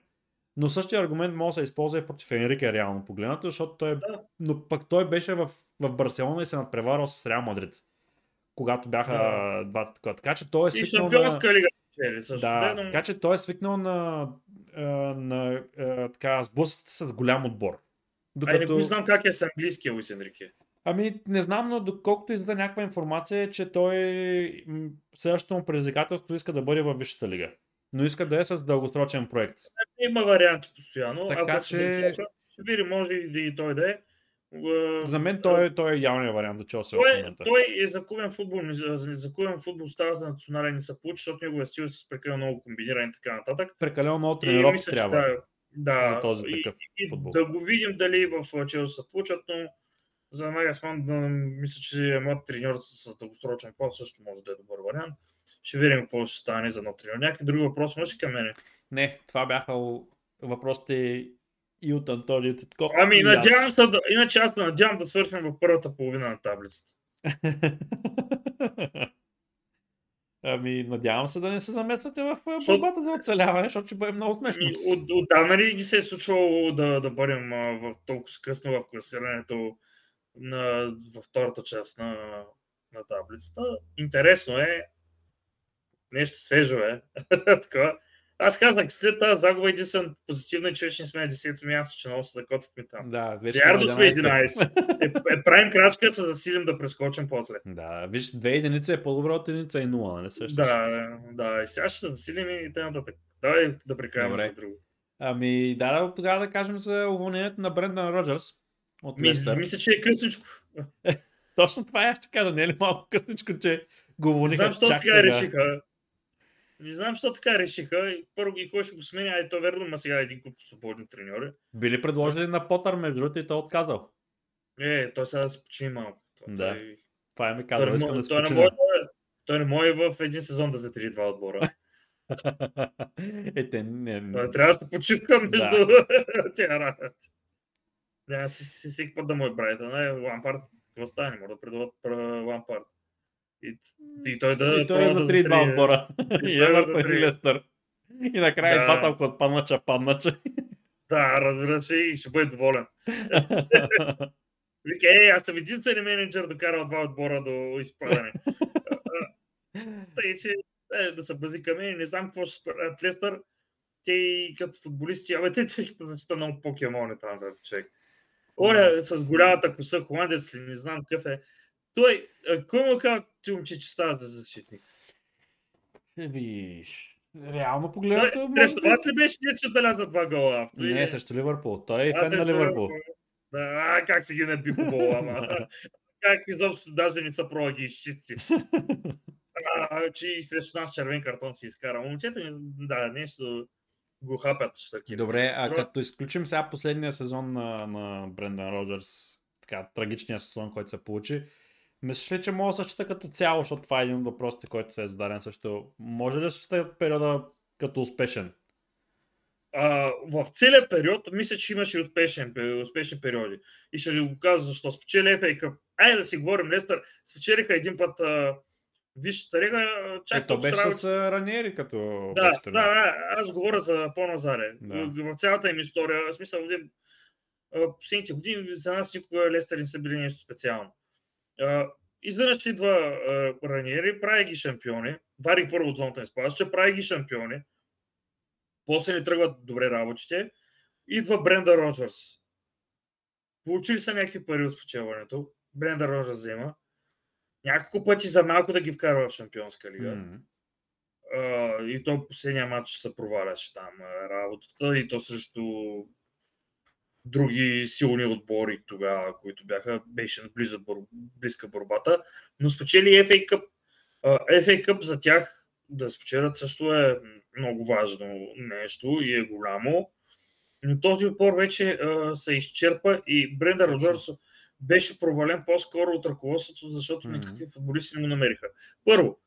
Но същия аргумент може да се използва и против Енрике реално погледнато, защото той, да. но пък той беше в, в Барселона и се надпреварал с Реал Мадрид. Когато бяха да. двата такова. Така че той е свикнал на... лига. Също, да, но... така че той е свикнал на, на, на така, сблъсъците с голям отбор. Докато... Ай, не знам как е с английския Луис Енрике. Ами, не знам, но доколкото излиза някаква информация, че той следващото му предизвикателство иска да бъде във Висшата лига но иска да е с дългосрочен проект. Има варианти постоянно. Така Ако че... Ще видим, може и той да е. За мен той, е, той е явният вариант за Челси той, момента. Той е за кубен футбол, за кубен футбол става за национален не се получи, защото неговия стил е с прекалено много комбиниране и така нататък. Прекалено много тренировки трябва. Да, да, за този такъв и, футбол. да го видим дали в Челси се получат, но за Нагасман да, мисля, че млад треньор с дългосрочен план също може да е добър вариант. Ще видим какво ще стане за нов треньор. Някакви други въпроси имаш към мене? Не, това бяха въпросите и от Антонио Титков. Ами, надявам се, да, иначе аз надявам да свършим в първата половина на таблицата. <laughs> Ами, надявам се да не се замесвате в борбата за оцеляване, защото ще бъде много смешно. От, от да, нали ги се е случвало да, да бъдем в толкова късно в класирането на, във втората част на, на таблицата. Интересно е, нещо свежо е. <laughs> Аз казах, след тази загуба единствено позитивна, че вече не сме на 10-то място, че много се закотвихме там. Да, вече Ярдо сме 11. Е, е, правим крачка, да засилим да прескочим после. Да, виж, две единица е по-добро от единица и нула, не също. Да, да, и сега ще се засилим и т.н. Давай да прекараме за друго. Ами, да, да, тогава да кажем за уволнението на Брендан Роджерс от Мисля, мисля, че е късничко. <laughs> Точно това я ще кажа, не е ли малко късничко, че го уволниха Знам, що така решиха. Не знам, защо така решиха. Първо ги кой ще го сменя, ай то верно има сега един куп свободни треньори. Били предложили на Потър, между другото, и той е отказал. Е, той сега да се почини малко. Да. Той... Това е ми казал, той, искам да се той, почина. той не може в един сезон да затри два отбора. <laughs> е, те не... Той трябва да се почивка между да. <laughs> тя работи. Си, си, си, да му е правител. Не, Лампард, какво стане? Не може да предават Лампард. И, и той да. И той е за три два отбора. И Евертон и Лестър. И накрая да. двата, ако отпаднача, паднача. Да, разбира се, и ще бъде доволен. Вика, ей, аз съм единствен менеджер, докарал два отбора до изпадане. Тъй, че е, да се базикаме, не знам какво ще спрат Лестър. Те като футболисти, абе, те зачита много покемони там, човек. Оля с голямата коса, холандец ли, не знам какъв е. Той, кой му казва, ти момче, че става за защитник? Еми, реално погледнато... Срещу вас ли беше, че си отбеляза два гола? Не, не, срещу Ливърпул. Той е фен на Ливърпул. Да, а, как си ги наби по гола, ама. <laughs> как изобщо даже не са проба ги изчисти. <laughs> а, че и срещу нас червен картон си изкара. Момчета, да, нещо го хапят. Добре, а като изключим сега последния сезон на, на Брендан Роджерс, така, трагичния сезон, който се получи, Мислиш ли, че може да се счита като цяло, защото това е един от въпросите, който е зададен също. Може ли да счита периода като успешен? А, в целият период, мисля, че имаше успешен, успешни периоди. И ще ви го кажа защо. Спечели FA Cup. Айде да си говорим, Лестър спечелиха един път а, Тарега Е, чак то толкова беше работи- с Раниери, като Да, да, да, аз говоря за по-назаре. Да. В цялата им история, в смисъл, а, последните години за нас никога Лестър не са били нещо специално. Изведнъж идва Раниери, прави ги шампиони, вари първо от зоната изпадаща, прави ги шампиони, после не тръгват добре работите, идва Бренда Роджерс. Получили са някакви пари от спечелването, Бренда Роджерс взема, няколко пъти за малко да ги вкарва в шампионска лига. М. А, и то последния матч се проваляше там работата и то срещу други силни отбори тогава, които бяха, беше близо, близка борбата, но спечели FA Cup. А, FA Cup за тях да спечелят също е много важно нещо и е голямо, но този отбор вече а, се изчерпа и Бренда Точно. Беше провален по-скоро от ръководството, защото Мгм. никакви футболисти не му намериха. Първо,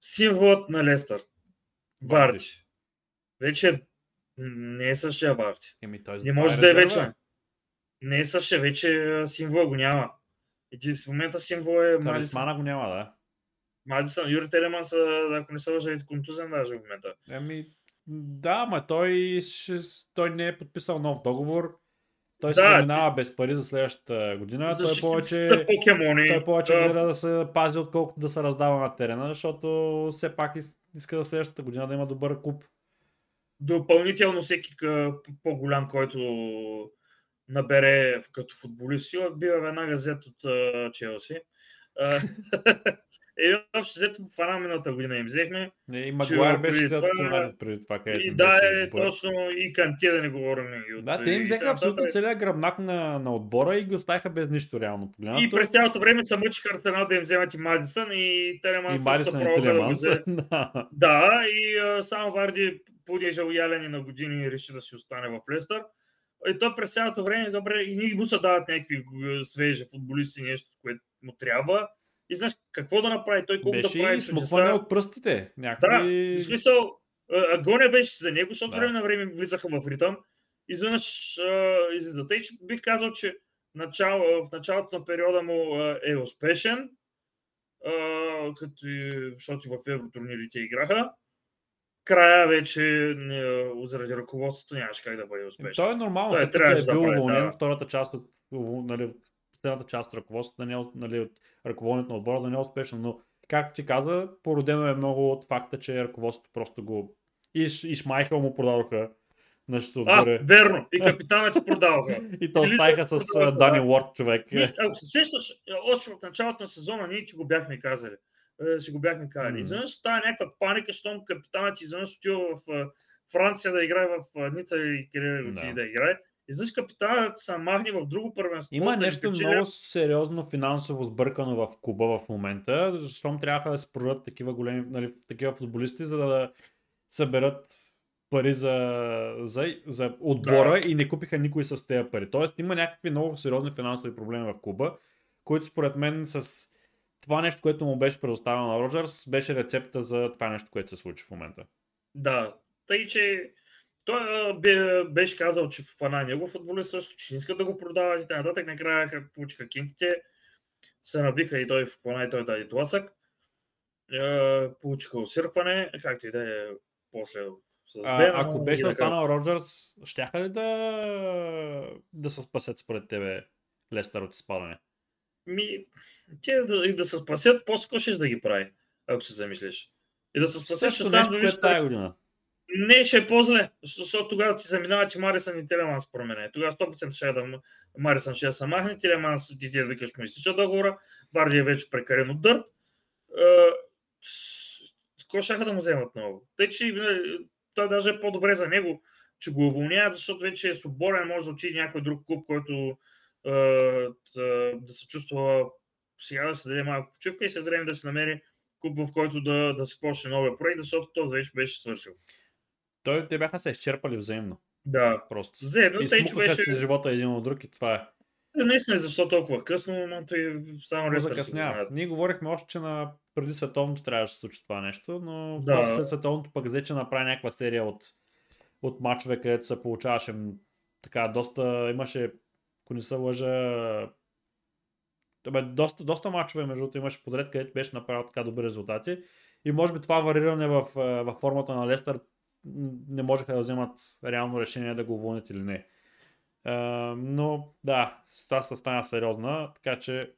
символът на Лестър. Варди. Вече не е същия Варди. Не може да е вече. Не е същия, вече символа го няма. Един в момента символ е Мадисън. Талисмана го няма, да. Мадисън. Юри Телеман са, ако не се лъжа, е контузен даже в момента. Еми, да, ма той, той не е подписал нов договор. Той Да, се ти- заминава без пари за следващата година. Той Защитниците повече, са покемони. той повече А, гледа да се пази, отколкото да се раздава на терена, защото все пак иска за следващата година да има добър клуб. допълнително всеки по-голям, който набере като футболист, сила, бива веднага взет от Челси. <laughs> Е, общо взето по пана миналата година им взехме. Не, И Магуайр беше след това- Юнайтед преди това, където И да, е точно и Канте да не говорим. И, от- Да, те им и взеха абсолютно целият гръбнак на, на отбора и ги оставиха без нищо реално погледнато. И през цялото време се мъчиха Арсенал да им вземат и Мадисън и Телеман и също Марисън и Телеманс. <laughs> Да. Да, и а, само Варди понеже уялени на години реши да си остане в Лестър. И той през цялото време, добре, и ние му се дават някакви свежи футболисти, нещо, което му трябва. И знаеш какво да направи? Той колко Беше да прави и смукване от пръстите. Да, Някакви... в смисъл, агония беше за него, защото Да. време на време влизаха в ритъм. Изведнъж излиза. Тъй, че бих казал, че начало, в началото на периода му е успешен, като, защото в евротурнирите играха. Края вече заради ръководството нямаше как да бъде успешен. То е нормално, Той е да бил уволнен, да. втората част от, нали, от последната част от ръководството, да не е от, нали, от ръководенето на отбора, да не е успешно, но както ти каза, породено е много от факта, че ръководството просто го... И, и Шмайхел му продадоха нещо а, отгоре. верно. И <laughs> капитана ти продаваха. И то оставиха с а, да. Дани Уорд, човек. Ние, ако се сещаш, още в началото на сезона ние ти го бяхме казали. Е, си го бяхме казали. М. Изведнъж става някаква паника, щом капитанът ти изведнъж отива в Франция да играе в Ница или къде Да. отиде да играе. Изведнъж капитанът се махне в друго първенство. Има да нещо печели. много сериозно финансово сбъркано в клуба в момента, защото трябва да се продадат такива големи, нали, такива футболисти, за да съберат пари за, за, за отбора и не купиха никой с тези пари. Тоест има някакви много сериозни финансови проблеми в клуба, които според мен с това нещо, което му беше предоставено на Роджерс, беше рецепта за това нещо, което се случи в момента. Да. Тъй, че той беше казал, че фана него футболист също, че не искат да го продават и т.н. Накрая, как получиха кинтите, се навиха и той в плана и той даде тласък. Е, получиха усъркване, както и да е после с А, Бен, ако беше останал Роджерс, щяха ли да, да се спасят според тебе Лестър от изпадане? Ми, те да, и да се спасят, по-скоро ще да ги прави, ако се замислиш. И да се спасят, ще Също сам нещо, да виж, тая година. Не, ще е по-зле, защото тогава ти заминават и Марисън и Телеман според мен. Тогава 100% ще е да Марисън ще се махне, Телеман ти ти да къщ му изтича договора, Варди е вече прекалено дърт. Е, Какво ще да му вземат много? Тъй, че е, той даже е по-добре за него, че го уволняват, защото вече е свободен, може да отиде някой друг клуб, който е, да, да се чувства сега да се даде малко почивка и след време да се намери клуб, в който да, да се почне новия проект, защото този вече беше свършил. Той, те бяха се изчерпали взаимно. Да, Просто. Взаимно, И смукаха беше... си живота един от друг и това е. Наистина, защо толкова късно, но той само Лестър Закъснява. Ние говорихме още, че на преди световното трябваше да се случи това нещо, но Да. след световното пък взе, че направи някаква серия от, от мачове, където се получаваше така доста, имаше, ако не се лъжа, Бе, доста, доста мачове, между другото, имаше подред, където беше направил така добри резултати. И може би това вариране в, в формата на Лестър не можеха да вземат реално решение да го уволнят или не. Uh, но да, ситуацията стана сериозна, така че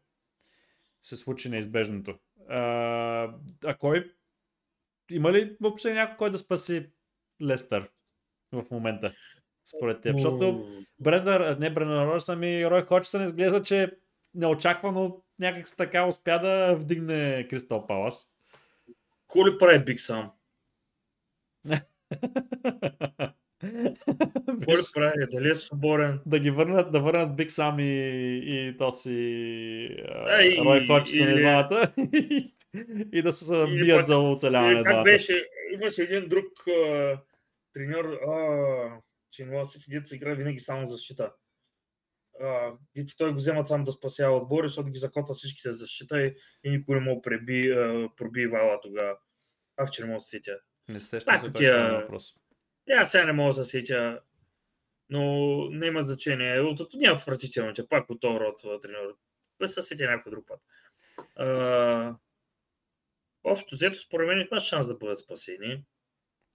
се случи неизбежното. Uh, а кой? Има ли въобще някой, кой да спаси Лестър в момента? Според теб. Защото Брендар, не Брендар Ройс, ами Рой Ходжсън изглежда, че неочаквано някак се така успя да вдигне Кристал Палас. Кой ли прави Биг Сам? <laughs> <laughs> Ли прави? Дали е свободен? Да ги върнат, да върнат Биг Сам и, и този и, Рой Ходжсън и двамата. <laughs> и да се бият пак, за оцеляване. Как беше? Имаше един друг uh, треньор, uh, че има се дете игра винаги само защита. Uh, той го взема там да спасява отбори, защото ги закота всички се защита и, и никой не мога преби, uh, проби вала тогава. Ах, че не мога да се сетя. Не се сещам за този въпрос. Я сега не мога да се сетя, но не има значение. От, не е отвратително, че пак от този род тренер. Без се сетя някой друг път. Uh, общо взето, според мен има шанс да бъдат спасени.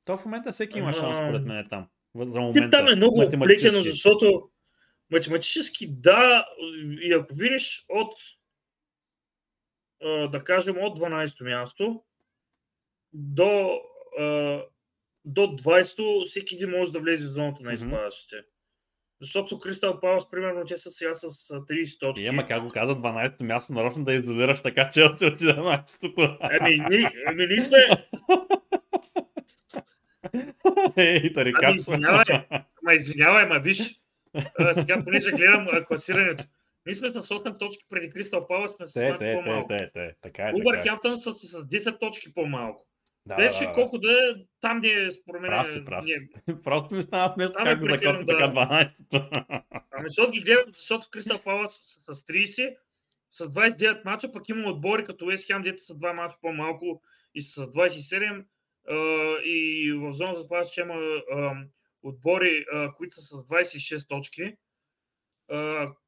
То в момента всеки има шанс, според мен, там. Ти там е много оплетено, защото математически да, и ако видиш от, да кажем, от 12-то място до, до 20-то, всеки един може да влезе в зоната на изпадащите. Mm-hmm. Защото Кристал Палас, примерно, те са сега с 30 точки. Ема, как го каза 12-то място, нарочно да изолираш така, че от 17-то. Еми, ние, еми, ние сме... <laughs> Ей, тарикат. Ами, извинявай, ма извинявай, ма виж, а, сега понеже гледам а, класирането. Ние сме с 8 точки преди Кристал Палас, сме с те, те, по-малко. Те, те, те, така е. Убърхемптън са с 10 точки по-малко. Да, Вече да, да, колко да е, там де е според мен. Прав си, прав си. <laughs> Просто ми стана смешно как го закота така 12-то. <laughs> Ами защото ги гледам, защото Кристал Палас с, с 30, с 29 мача, пък има отбори като Уест Хем, дете са 2 мача по-малко и с 27 и в зоната това че има отбори, които са с 26 точки,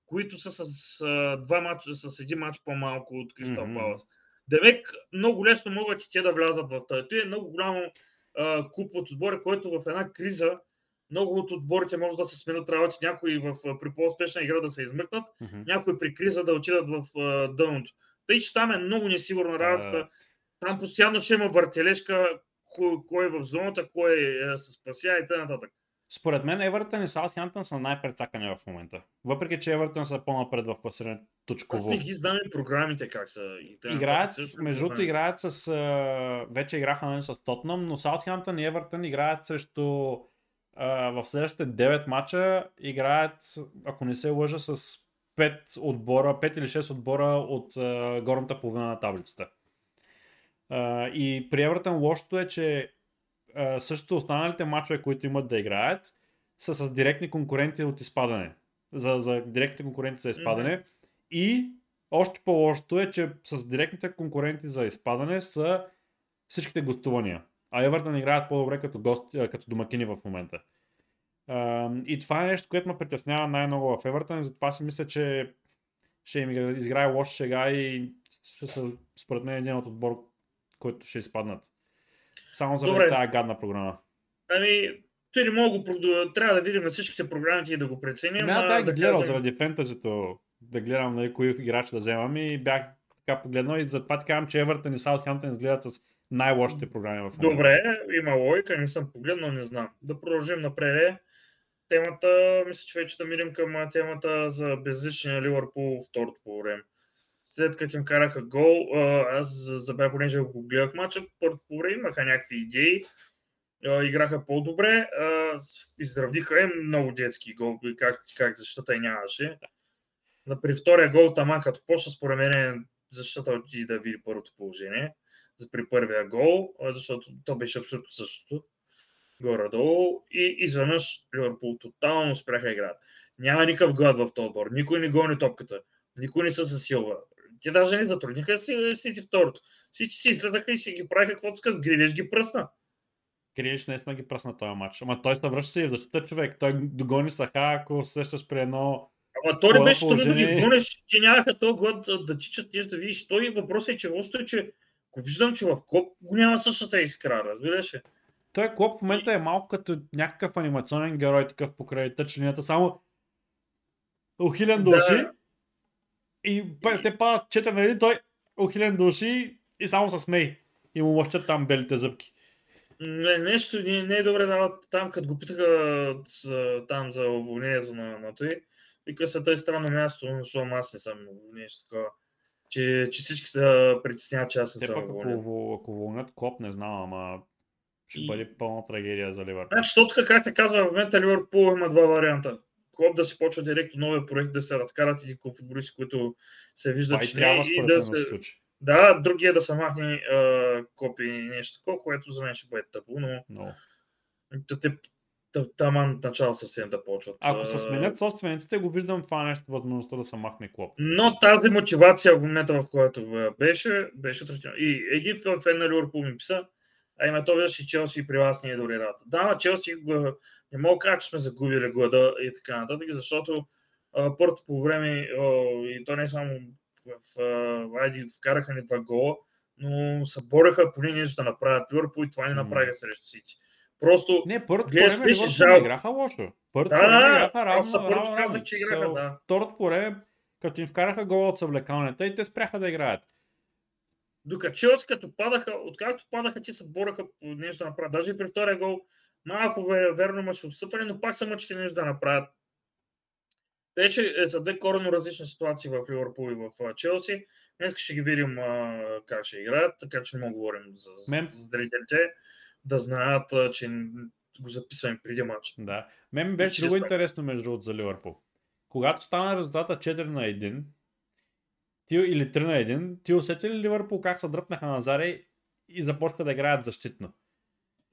които са с, два матча, с един матч по-малко от Кристал mm-hmm. Палас. Демек много лесно могат и те да влязат в тази. Това е много голямо клуб от отбори, който в една криза много от отборите може да се сменят работи, някои в, при по-успешна игра да се измъкнат, mm-hmm. някои при криза да отидат в дъното. Тъй, че там е много несигурна работата. Там постоянно ще има въртележка, кой, кой е в зоната, кой е, се спася и т.н. Според мен Евертън и Саутхемптън са най-прецакани в момента. Въпреки, че Евертън са по-напред в класиране точково. Аз не ги знам и програмите как са. Играят, между другото, играят с... вече играха нали, с Тотнам, но Саутхемптън и Евертън играят срещу... в следващите 9 мача играят, ако не се лъжа, с 5 отбора, 5 или 6 отбора от горната половина на таблицата. Uh, и при Евертън лошото е, че uh, също останалите мачове, които имат да играят, са с директни конкуренти от изпадане. За, за директни конкуренти за изпадане. Mm-hmm. И още по-лошото е, че с директните конкуренти за изпадане са всичките гостувания. А Евертън играят по-добре като, гости, като домакини в момента. Uh, и това е нещо, което ме притеснява най-много в Евертън затова си мисля, че ще им изграе лош шега и ще са, според мен, един от отбор, които ще изпаднат. Само за тази гадна програма. Ами, той не мога трябва да видим на всичките програми и да го преценим. Не, да, да гледам кажем... заради фентазито, да гледам нали, кои играчи да вземам и бях така погледнал и затова ти казвам, че Евертън и Саутхемптън изгледат с най-лошите програми в момента. Добре, има логика, не съм погледнал, не знам. Да продължим напред. Темата, мисля, че вече да минем към темата за безличния Ливърпул второто по време след като им караха гол, аз забравя, понеже го гледах мача, първо време имаха някакви идеи, играха по-добре, изравниха им много детски гол, как, как защитата и нямаше. На при втория гол Таман като почна, според мен защитата отиде да види първото положение за при първия гол, защото то беше абсолютно същото. Горе-долу и изведнъж Ливърпул тотално спряха играта. Няма никакъв глад в този отбор. Никой не гони топката. Никой не се засилва. Те даже не затрудниха си Сити второто. Всички си излезаха и си ги правиха каквото искат. Грилиш ги пръсна. Грилиш наистина ги пръсна този матч. Ама той се връща и в защита човек. Той догони Саха, ако се сещаш при едно Ама то не беше трудно да ги гонеш, че нямаха този глад да, тичат нещо да видиш. Той въпросът е, че лошото е, че ако виждам, че в Коп го няма същата искра, разбираш ли? Той Клоп в момента е малко като някакъв анимационен герой, такъв покрай тъч линията, само ухилен Да. души и те падат четири на един, той ухилен души и само се смей. И му мъщат там белите зъбки. Не, нещо не, не е добре да там, като го питаха с- там за уволнението на, на той. Вика се тъй странно място, защото аз не съм нещо такова. Че, че всички се притесняват, че аз не съм ако, уволнен. во- ако вълнят Клоп, не знам, ама ще И- бъде пълна трагедия за Ливърпул. Значи, то тук, как се казва, в момента Ливърпул има два варианта. Клоп да си почва директно новия проект, да се разкарат и футболисти, които се виждат, че трябва и да се... да се случи. Да, другия да се махне а, копи и нещо такова, което за мен ще бъде тъпо, но Но. та- те та- там начало съвсем да почват. Ако се сменят собствениците, го виждам това нещо, възможността да се махне Клоп. Но тази мотивация в момента, в който а, беше, беше отречена. И един фен на Ливърпул ми писа, а има то виждаш и Челси при вас не е добре работа. Да, на Челси не мога да кажа, че сме загубили глада и така нататък, защото а, първото по време, и то не само в Айди, вкараха ни два гола, но се бореха поне нещо да направят Ливърпул и това не направиха срещу Сити. Просто Не, първото по Гледаш, време беше не играха лошо. Първото Да, по да, играха равно, първото равно, казах, равно. че играха, да. Второто по време, като им вкараха гола от съвлекалнята и те спряха да играят. Докато Челси като падаха, откакто падаха, ти се бораха по нещо да направят. Даже и при втория гол малко ве- верно имаше отстъпване, но пак се мъчили нещо да направят. Те, че е, са две коренно различни ситуации в Ливърпул и в Челси. Днес ще ги видим а, как ще играят, така че не мога говорим за, Мен- за зрителите, да знаят, а, че го записваме преди матч. Да. Мен беше много интересно между другото за Ливърпул. Когато стана резултата 4 на 1, ти, или 3 на 1, ти усети ли Ливърпул как се дръпнаха на заре и започнаха да играят защитно?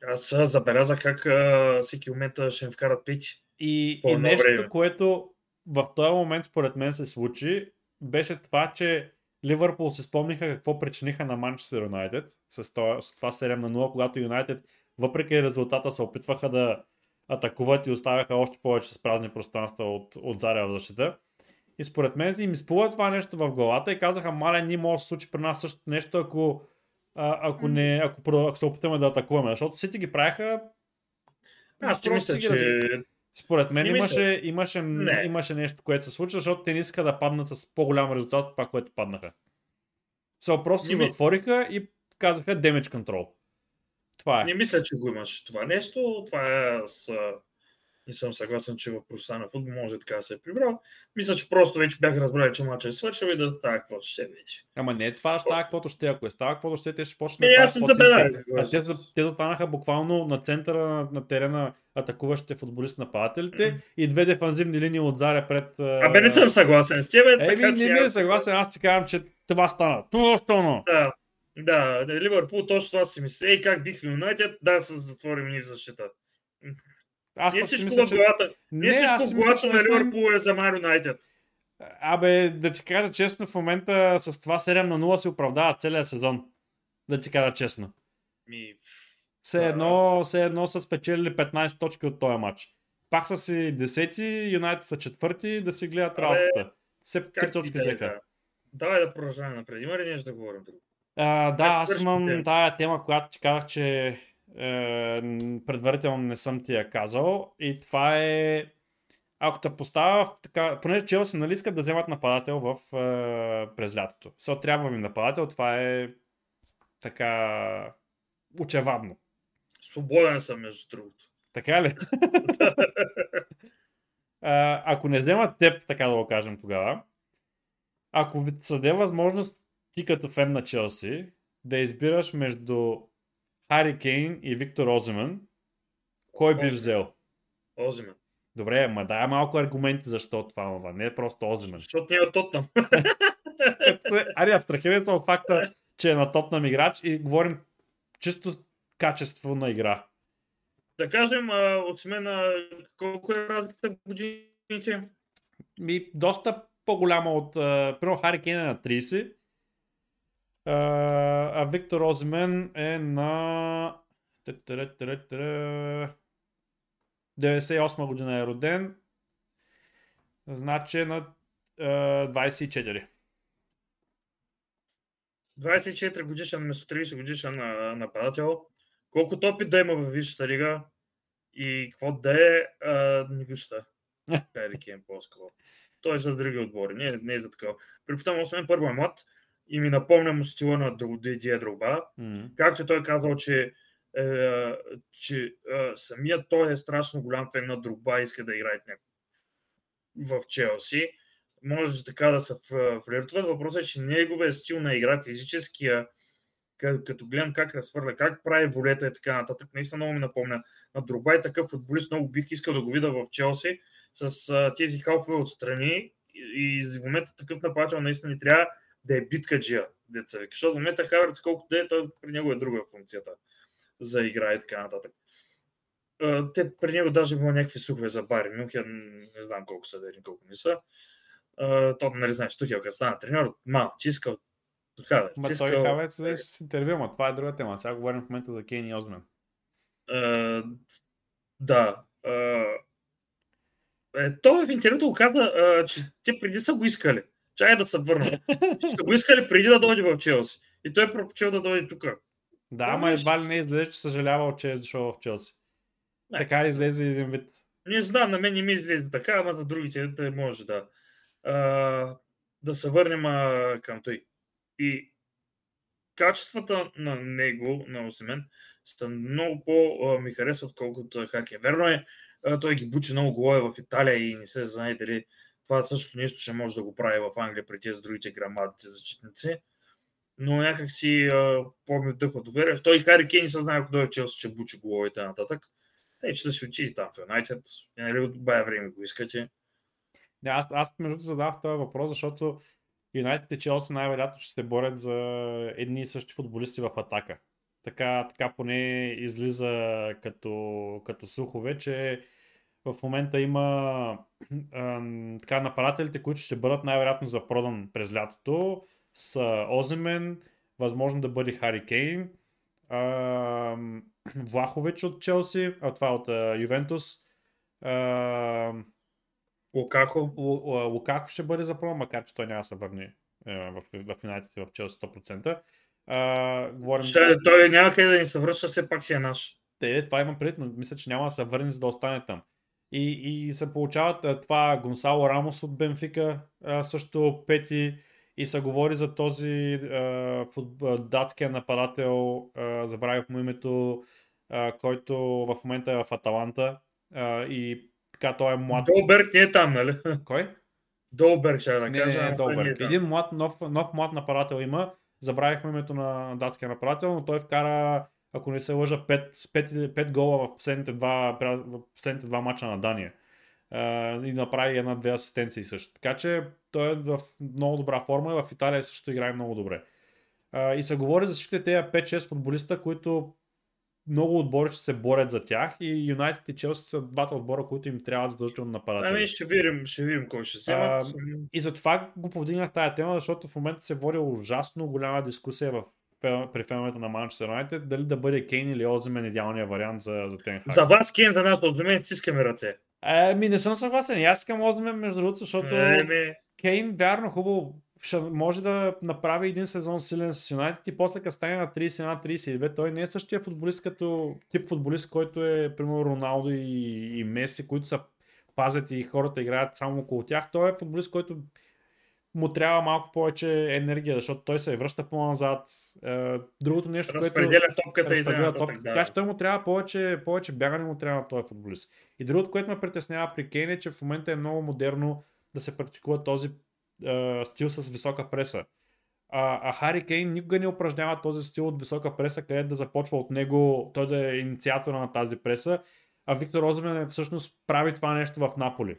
Аз забелязах как а, всеки момент ще им вкарат пити. И, и нещо, време. което в този момент според мен се случи, беше това, че Ливърпул си спомниха какво причиниха на Манчестър Юнайтед с, с това 7 на 0, когато Юнайтед, въпреки резултата, се опитваха да атакуват и оставяха още повече с празни пространства от, от Заря в защита. И според мен им изплува това нещо в главата и казаха, мале, ние може да се случи при нас същото нещо, ако, а, ако, не, ако, ако се опитаме да атакуваме. Защото Сити ги правиха Аз ти мисля, че според мен имаше, имаше, Не. имаше нещо, което се случи, защото те не искаха да паднат с по-голям резултат от това, което паднаха. Са просто се затвориха и казаха damage control. Това е. Не мисля, че го имаш това нещо. Това е аз не съм съгласен, че в професионален футбол може така да се е прибрал. Мисля, че просто вече бях разбрали, че матчът е свършил и да става какво ще вече. Ама не, това ще става каквото ще. Ако е става каквото ще, те ще почнат Не, да аз не каквото. А те, те застанаха буквално на центъра на, на терена атакуващите футболисти нападателите Мгм. и две дефанзивни линии от Заря пред... Абе, не съм съгласен с тебе. Еми, така, не че ми е аз- съгласен, аз ти казвам, че това стана. Това стана. Да, да, Ливърпул точно това си мисли. Ей, как бихме Юнайтед, да се затворим ни в защита. Аз Не всичко мисля, в че... главата. Не, Не, аз всичко си в главата че на Ливърпул е за Мар Юнайтед. Абе, да ти кажа честно, в момента с това 7 на 0 се оправдава целият сезон. Да ти кажа честно. Ми, Все едно, все едно са спечелили 15 точки от този матч. Пак са си 10, Юнайтед са четвърти, да си гледат Абе, работата. Все 3 как ти точки е, взеха. да. Давай да продължаваме напред. Има ли нещо да говорим друго? А, да, аз имам тема. тая тема, която ти казах, че е, предварително не съм ти я казал. И това е... Ако те поставя в така... Понеже Челси нали искат да вземат нападател в, е, през лятото. Со трябва ми нападател, това е така очевадно. Свободен съм, между другото. Така ли? а, <laughs> ако не вземат теб, така да го кажем тогава, ако ви даде възможност ти като фен на Челси да избираш между Хари Кейн и Виктор Озимен, кой би взел? Озимен. Добре, ма дай малко аргументи защо това, това. не е просто Озимен. Защото не е от Тотнам. <laughs> Айде, абстрахирай се от факта, че е на Тотнам играч и говорим чисто качество на игра. Да кажем, от мен а, колко е разликата в годините? Ми, доста по-голяма от... Примерно Хари Кейн е на 30, а, а Виктор Озимен е на... Тетере, тере, тере, 98 година е роден. Значи е на е, 24. 24 годишен вместо 30 годишен нападател. Колко топи да има в Висшата лига и какво да е, не вижда. <laughs> Хайде Кейн по-скоро. Той е за други отбори, не, не е за такова. Припитам, освен първо е млад и ми напомня му стила на Дидия Друба. М. Както той казал, че, е, че е, самият той е страшно голям фен на Друба и иска да играе в Челси. Може така да се флиртуват. Въпросът е, че неговия стил на игра, физическия, ка- като гледам как разхвърля, как прави волета и така нататък, наистина много ми напомня на Друба и такъв футболист, много бих искал да го видя в Челси с а, тези халфове отстрани и, и в момента такъв нападател наистина ни трябва да е биткаджия, деца. вика. Защото в момента Хаверц колкото да е, той при него е друга функцията за игра и така нататък. Те при него даже има някакви слухове за Бари Мюнхен, не знам колко са верни, колко не са. То, нали знаеш, тук като стана треньор, ма, че искал Хаверц, Ма искал, той Хавец е с интервю, ма това е друга тема. Сега говорим в момента за Кейн и Озмен. да. Е, той в интервюто го каза, че те преди са го искали. Чакай да се върна. Са го искали преди да дойде в Челси. И той е пропочел да дойде тук. Да, ама едва ли не излезе, че съжалявал, че е дошъл в Челси. Така излезе един вид. Не знам, на мен не ми излезе така, ама за другите може да. А, да се върнем а, към той. И качествата на него, на Осемен, са много по-ми харесват, колкото Хаки. Верно е, а, той ги бучи много голове в Италия и не се знае дали това също нещо ще може да го прави в Англия при тези другите грамадите защитници. Но някак си по-ми вдъхва доверие. Той и Хари Кейн се знае, ако дойде в Челси, че бучи и т.н. Тъй, че да си отиде там в Юнайтед. Нали от бая време го искате. Не, аз, аз между задавах този въпрос, защото Юнайтед и Челси най-вероятно ще се борят за едни и същи футболисти в атака. Така, така поне излиза като, като слухове, че в момента има ам, така нападателите, които ще бъдат най-вероятно за продан през лятото са Оземен, възможно да бъде Хари Кейн, Влахович от Челси, а това от а, Ювентус, ам, Лукако. Лу- Лу- Лукако ще бъде за промо, макар че той няма да се върне е, в, в Юнайтед в Челси 100%. А, говорим Ще, той няма къде да ни се връща, все пак си е наш. те, това имам предвид, но мисля, че няма да се върне, за да остане там. И, и се получават това Гонсало Рамос от Бенфика, също пети, и се говори за този а, фут, а, датския нападател, а, забравих му името, а, който в момента е в Аталанта. А, и така той е млад. Долберг не е там, нали? <laughs> Кой? Долберг ще да Не, кажа. не, ама не, той добър. е. Един млад, нов, нов млад нападател има. Забравихме името на датския нападател, но той вкара, ако не се лъжа, 5, 5, 5 гола в последните два, в последните два мача на Дания. Uh, и направи една-две асистенции също. Така че той е в много добра форма и в Италия също играе много добре. Uh, и се говори за всичките тези 5-6 футболиста, които много отбори ще се борят за тях и Юнайтед и Челси са двата отбора, които им трябват задължително нападатели. Ами ще видим, ще видим кой ще вземат. И затова го повдигнах тази тема, защото в момента се води ужасно голяма дискусия в, при феновете на Манчестър Юнайтед, дали да бъде Кейн или Озимен идеалният вариант за, за Тенхак. За вас, Кен, за нас, от мен стискаме ръце. Еми, не съм съгласен. Аз искам Озимен, между другото, защото Еми, Кейн, вярно, хубаво, ще може да направи един сезон силен с Юнайтед и после като стане на 31-32, той не е същия футболист като тип футболист, който е, примерно, Роналдо и, и Меси, които са пазят и хората играят само около тях. Той е футболист, който му трябва малко повече енергия, защото той се връща по-назад. Е, Другото нещо, което разпределя топката и разпределя така топката. нататък. Така Да. че той му трябва повече, повече бягане му трябва на този футболист. И другото, което ме притеснява при Кейн е, че в момента е много модерно да се практикува този е, стил с висока преса. А, а Хари Кейн никога не упражнява този стил от висока преса, където да започва от него, той да е инициатора на тази преса, а Виктор Озмен всъщност прави това нещо в Наполи.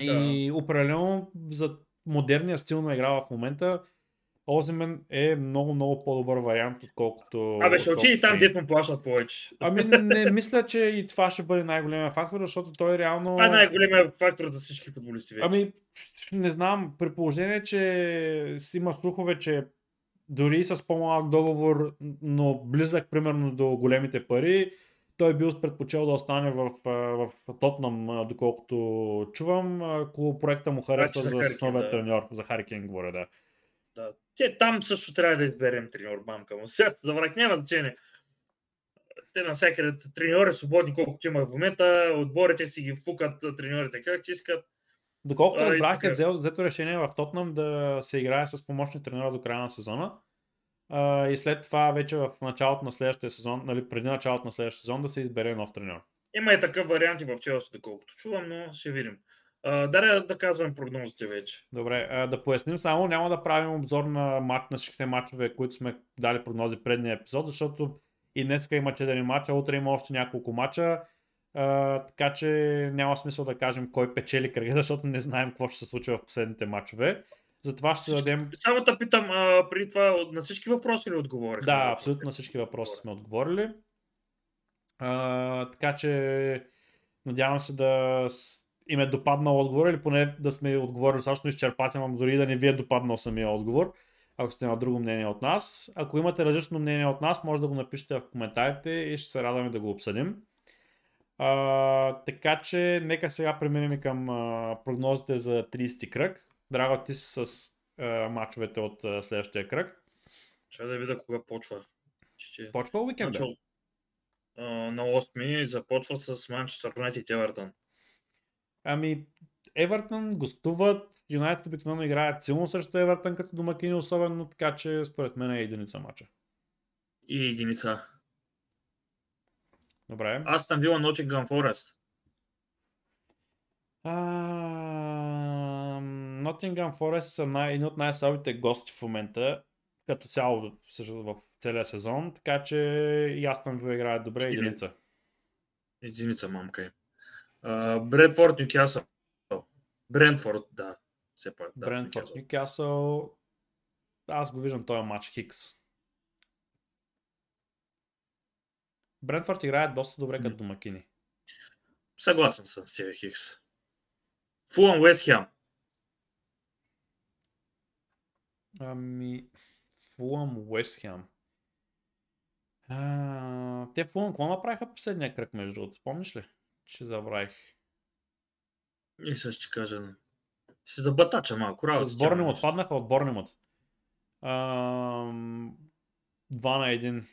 И определено за модерния стил на игра в момента Оземен е много, много по-добър вариант, отколкото... Абе, ще отиде там, Кейн. дет му плащат повече. Ами не мисля, че и това ще бъде най-големия фактор, защото той реално... Това е най-големият фактор за всички футболисти вече. Ами, не знам, при положение, че има слухове, че дори с по-малък договор, но близък примерно до големите пари, той бил предпочел да остане в, в Тотнам, доколкото чувам, ако проекта му харесва Значи за за Кейн, основен да. треньор. За Хари Кейн говоря, да. Да. Те, там също трябва да изберем треньор, мамка му. Сега заврак няма значение. Те навсякъде треньори свободни, колкото има в момента, отборите си ги фукат треньорите как си искат. Доколкото разбрах, е взето решение в Тотнам да се играе с помощни треньора до края на сезона. А, и след това вече в началото на следващия сезон, нали, преди началото на следващия сезон да се избере нов треньор. Има и такъв вариант и в Челси, доколкото чувам, но ще видим. А, да, да казвам прогнозите вече. Добре, а, да поясним само, няма да правим обзор на, мат, на всичките матчове, които сме дали прогнози предния епизод, защото и днеска има 4 мача, утре има още няколко мача, а, така че няма смисъл да кажем кой печели кръга, <laughs> защото не знаем какво ще се случи в последните мачове. Затова ще Всички- дадем... Само да питам, а, преди това на всички въпроси ли отговорих? Да, абсолютно на всички въпроси сме отговорили. А, така че надявам се да им е допаднал отговор или поне да сме отговорили достатъчно изчерпателно, дори да не ви е допаднал самия отговор, ако сте на друго мнение от нас. Ако имате различно мнение от нас, може да го напишете в коментарите и ще се радваме да го обсъдим. А, така че нека сега преминем към а, прогнозите за 30 кръг. Драго, ти си с а, мачовете от а, следващия кръг. Ще да видя кога почва. Ще... Почва уикенда. Почва, а, на 8 започва с Манчестър Юнайтед и Евертън. Ами, Евертън гостуват, Юнайтед обикновено играят силно срещу Евертън като домакини, особено така, че според мен е единица мача. И единица. Добре. Аз там била Nottingham Forest. Nottingham Forest са най- едни от най-слабите гости в момента, като цяло в, целия сезон, така че и аз там ви играят добре единица. Единица, мамка е. Бредфорд, Нюкасъл. Брентфорд, да. Все пак. Да, Брентфорд, Нюкасъл. Аз го виждам този матч Хикс. Брентфорд играят доста добре като домакини. Съгласен съм с Хикс. Фулъм Уест Хем. Ами, Фулъм, Уест Хем. А, те Фулъм какво направиха последния кръг, между другото? Помниш ли? Че забравих. И сега ще кажа. Ще забатача малко. Работа, С Борнемот, паднаха от Борнемот. Ам, 2 на 1.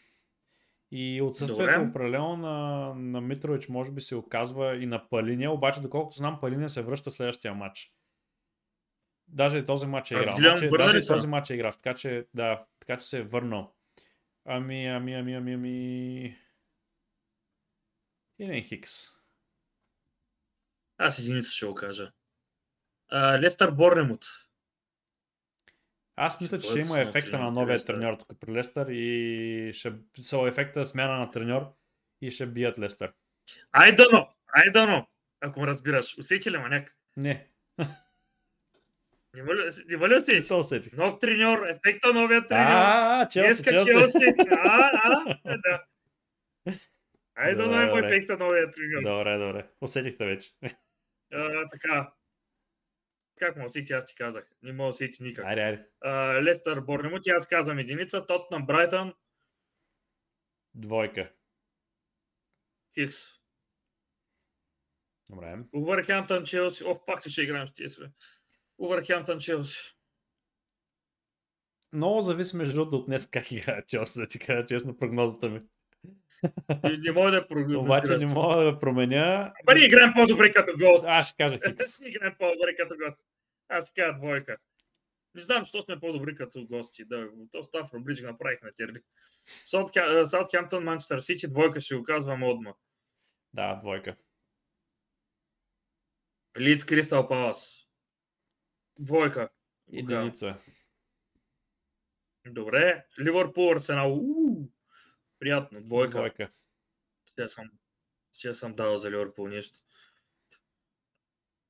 И отсъствието определено на, на Митрович може би се оказва и на Палиния, обаче доколкото знам Палиния се връща следващия матч. Даже този матч е играл. Значи, даже този матч е играл. Така че, да, така че се е върнал. Ами, ами, ами, ами, ами... Илен Хикс. Аз единица ще го кажа. А, Лестър Борнемут. Аз мисля, че ще има ефекта на новия треньор тук при Лестър и ще са ефекта смяна на треньор и ще бият Лестър. Ай дано! Ай дано! Ако ме разбираш. Усети ли маняк? Не, <laughs> Няма ли, няма ли усети? то усетих. Нов треньор, ефекта новия треньор. А, Челси, Челси. Челси. А, а, да. Ай да добре. ефекта новия треньор. Добре, добре. Усетихте вече. А, така. Как му усети, аз ти казах. Не да усети никак. Айде, айде. А, Лестър Борнемут, аз казвам единица. Тотнам Брайтън, Двойка. Хикс. Добре. Увърхемптън Челси. О, пак ли ще играем с тези? Бе? Увърхемптън Челси. Много зависи между другото от днес как играе Челси, да ти кажа честно прогнозата ми. Не, не мога да прогнозираш. Обаче не мога да променя. Ама ние играем по-добре като гост. Аз ще кажа Хикс. Ние играем по-добре като гост. Аз ще кажа двойка. Не знам, защо сме по-добри като гости. Да, то став рубрич го направихме Терлик. Саутхемптън, Манчестър Сити, двойка ще го казвам отма. Да, двойка. Лиц Кристал Палас. Двойка. Единица. Добре. Ливърпул, Арсенал. Приятно. Двойка. Двойка. Ще съм, ще съм дал за Ливърпул нещо.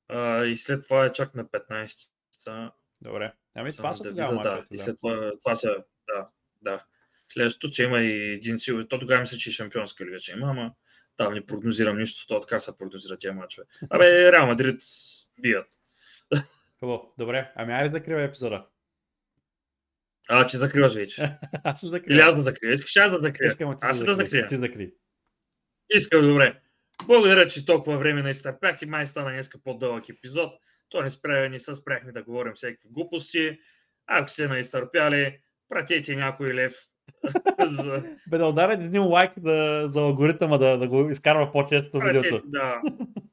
А, и след това е чак на 15. Са, Добре. Ами това са да тогава да. И Да. след това, това са, да, да. Следващото, че има и един сил. То тогава мисля, че и шампионска лига ще има, ама там не прогнозирам нищо, то така се прогнозира тези мачове. Абе, Реал Мадрид бият. Хубаво. Добре. Ами айде закривай епизода. А, че закриваш вече. <laughs> аз ли Или закривам? аз да закрия. Искаш аз да закрия. Искам ти аз да закрия. Ти закри. Искам, добре. Благодаря, че толкова време не изтърпяхте. Май стана днеска по-дълъг епизод. То не, спря, не се спряхме да говорим всякакви глупости. Ако се наизтърпяли, пратете някой лев. <laughs> за... Бе да ударят един лайк да, за алгоритъма да, да го изкарва по-често Пратете, видеото. да. <laughs>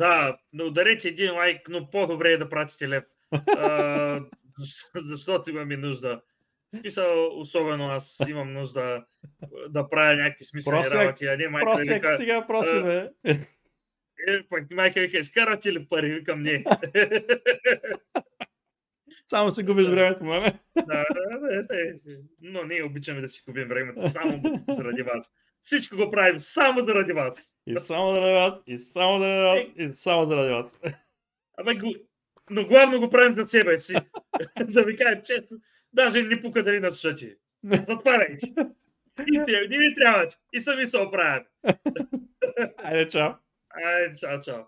Да, да ударете един лайк, но по-добре е да пратите лев. А, защ- защото имаме нужда. В Смисъл, особено аз имам нужда да правя някакви смислени Просек, работи, а не майка Просек, вика, стига, проси, бе. е, пък майка вика, изкарвате ли пари? Викам не. <laughs> Само си губиш времето, нали? да, да, да, да, но ние обичаме да си губим времето само заради вас. Всичко го правим само заради вас. И само заради вас, и само заради вас, и само заради вас. Абе, го... но главно го правим за себе си. <laughs> да ви кажем често, даже не пука дали на слушате. Затваряй. И трябва, не ви трябва. И сами се оправят. <laughs> Айде, чао. Айде, чао, чао.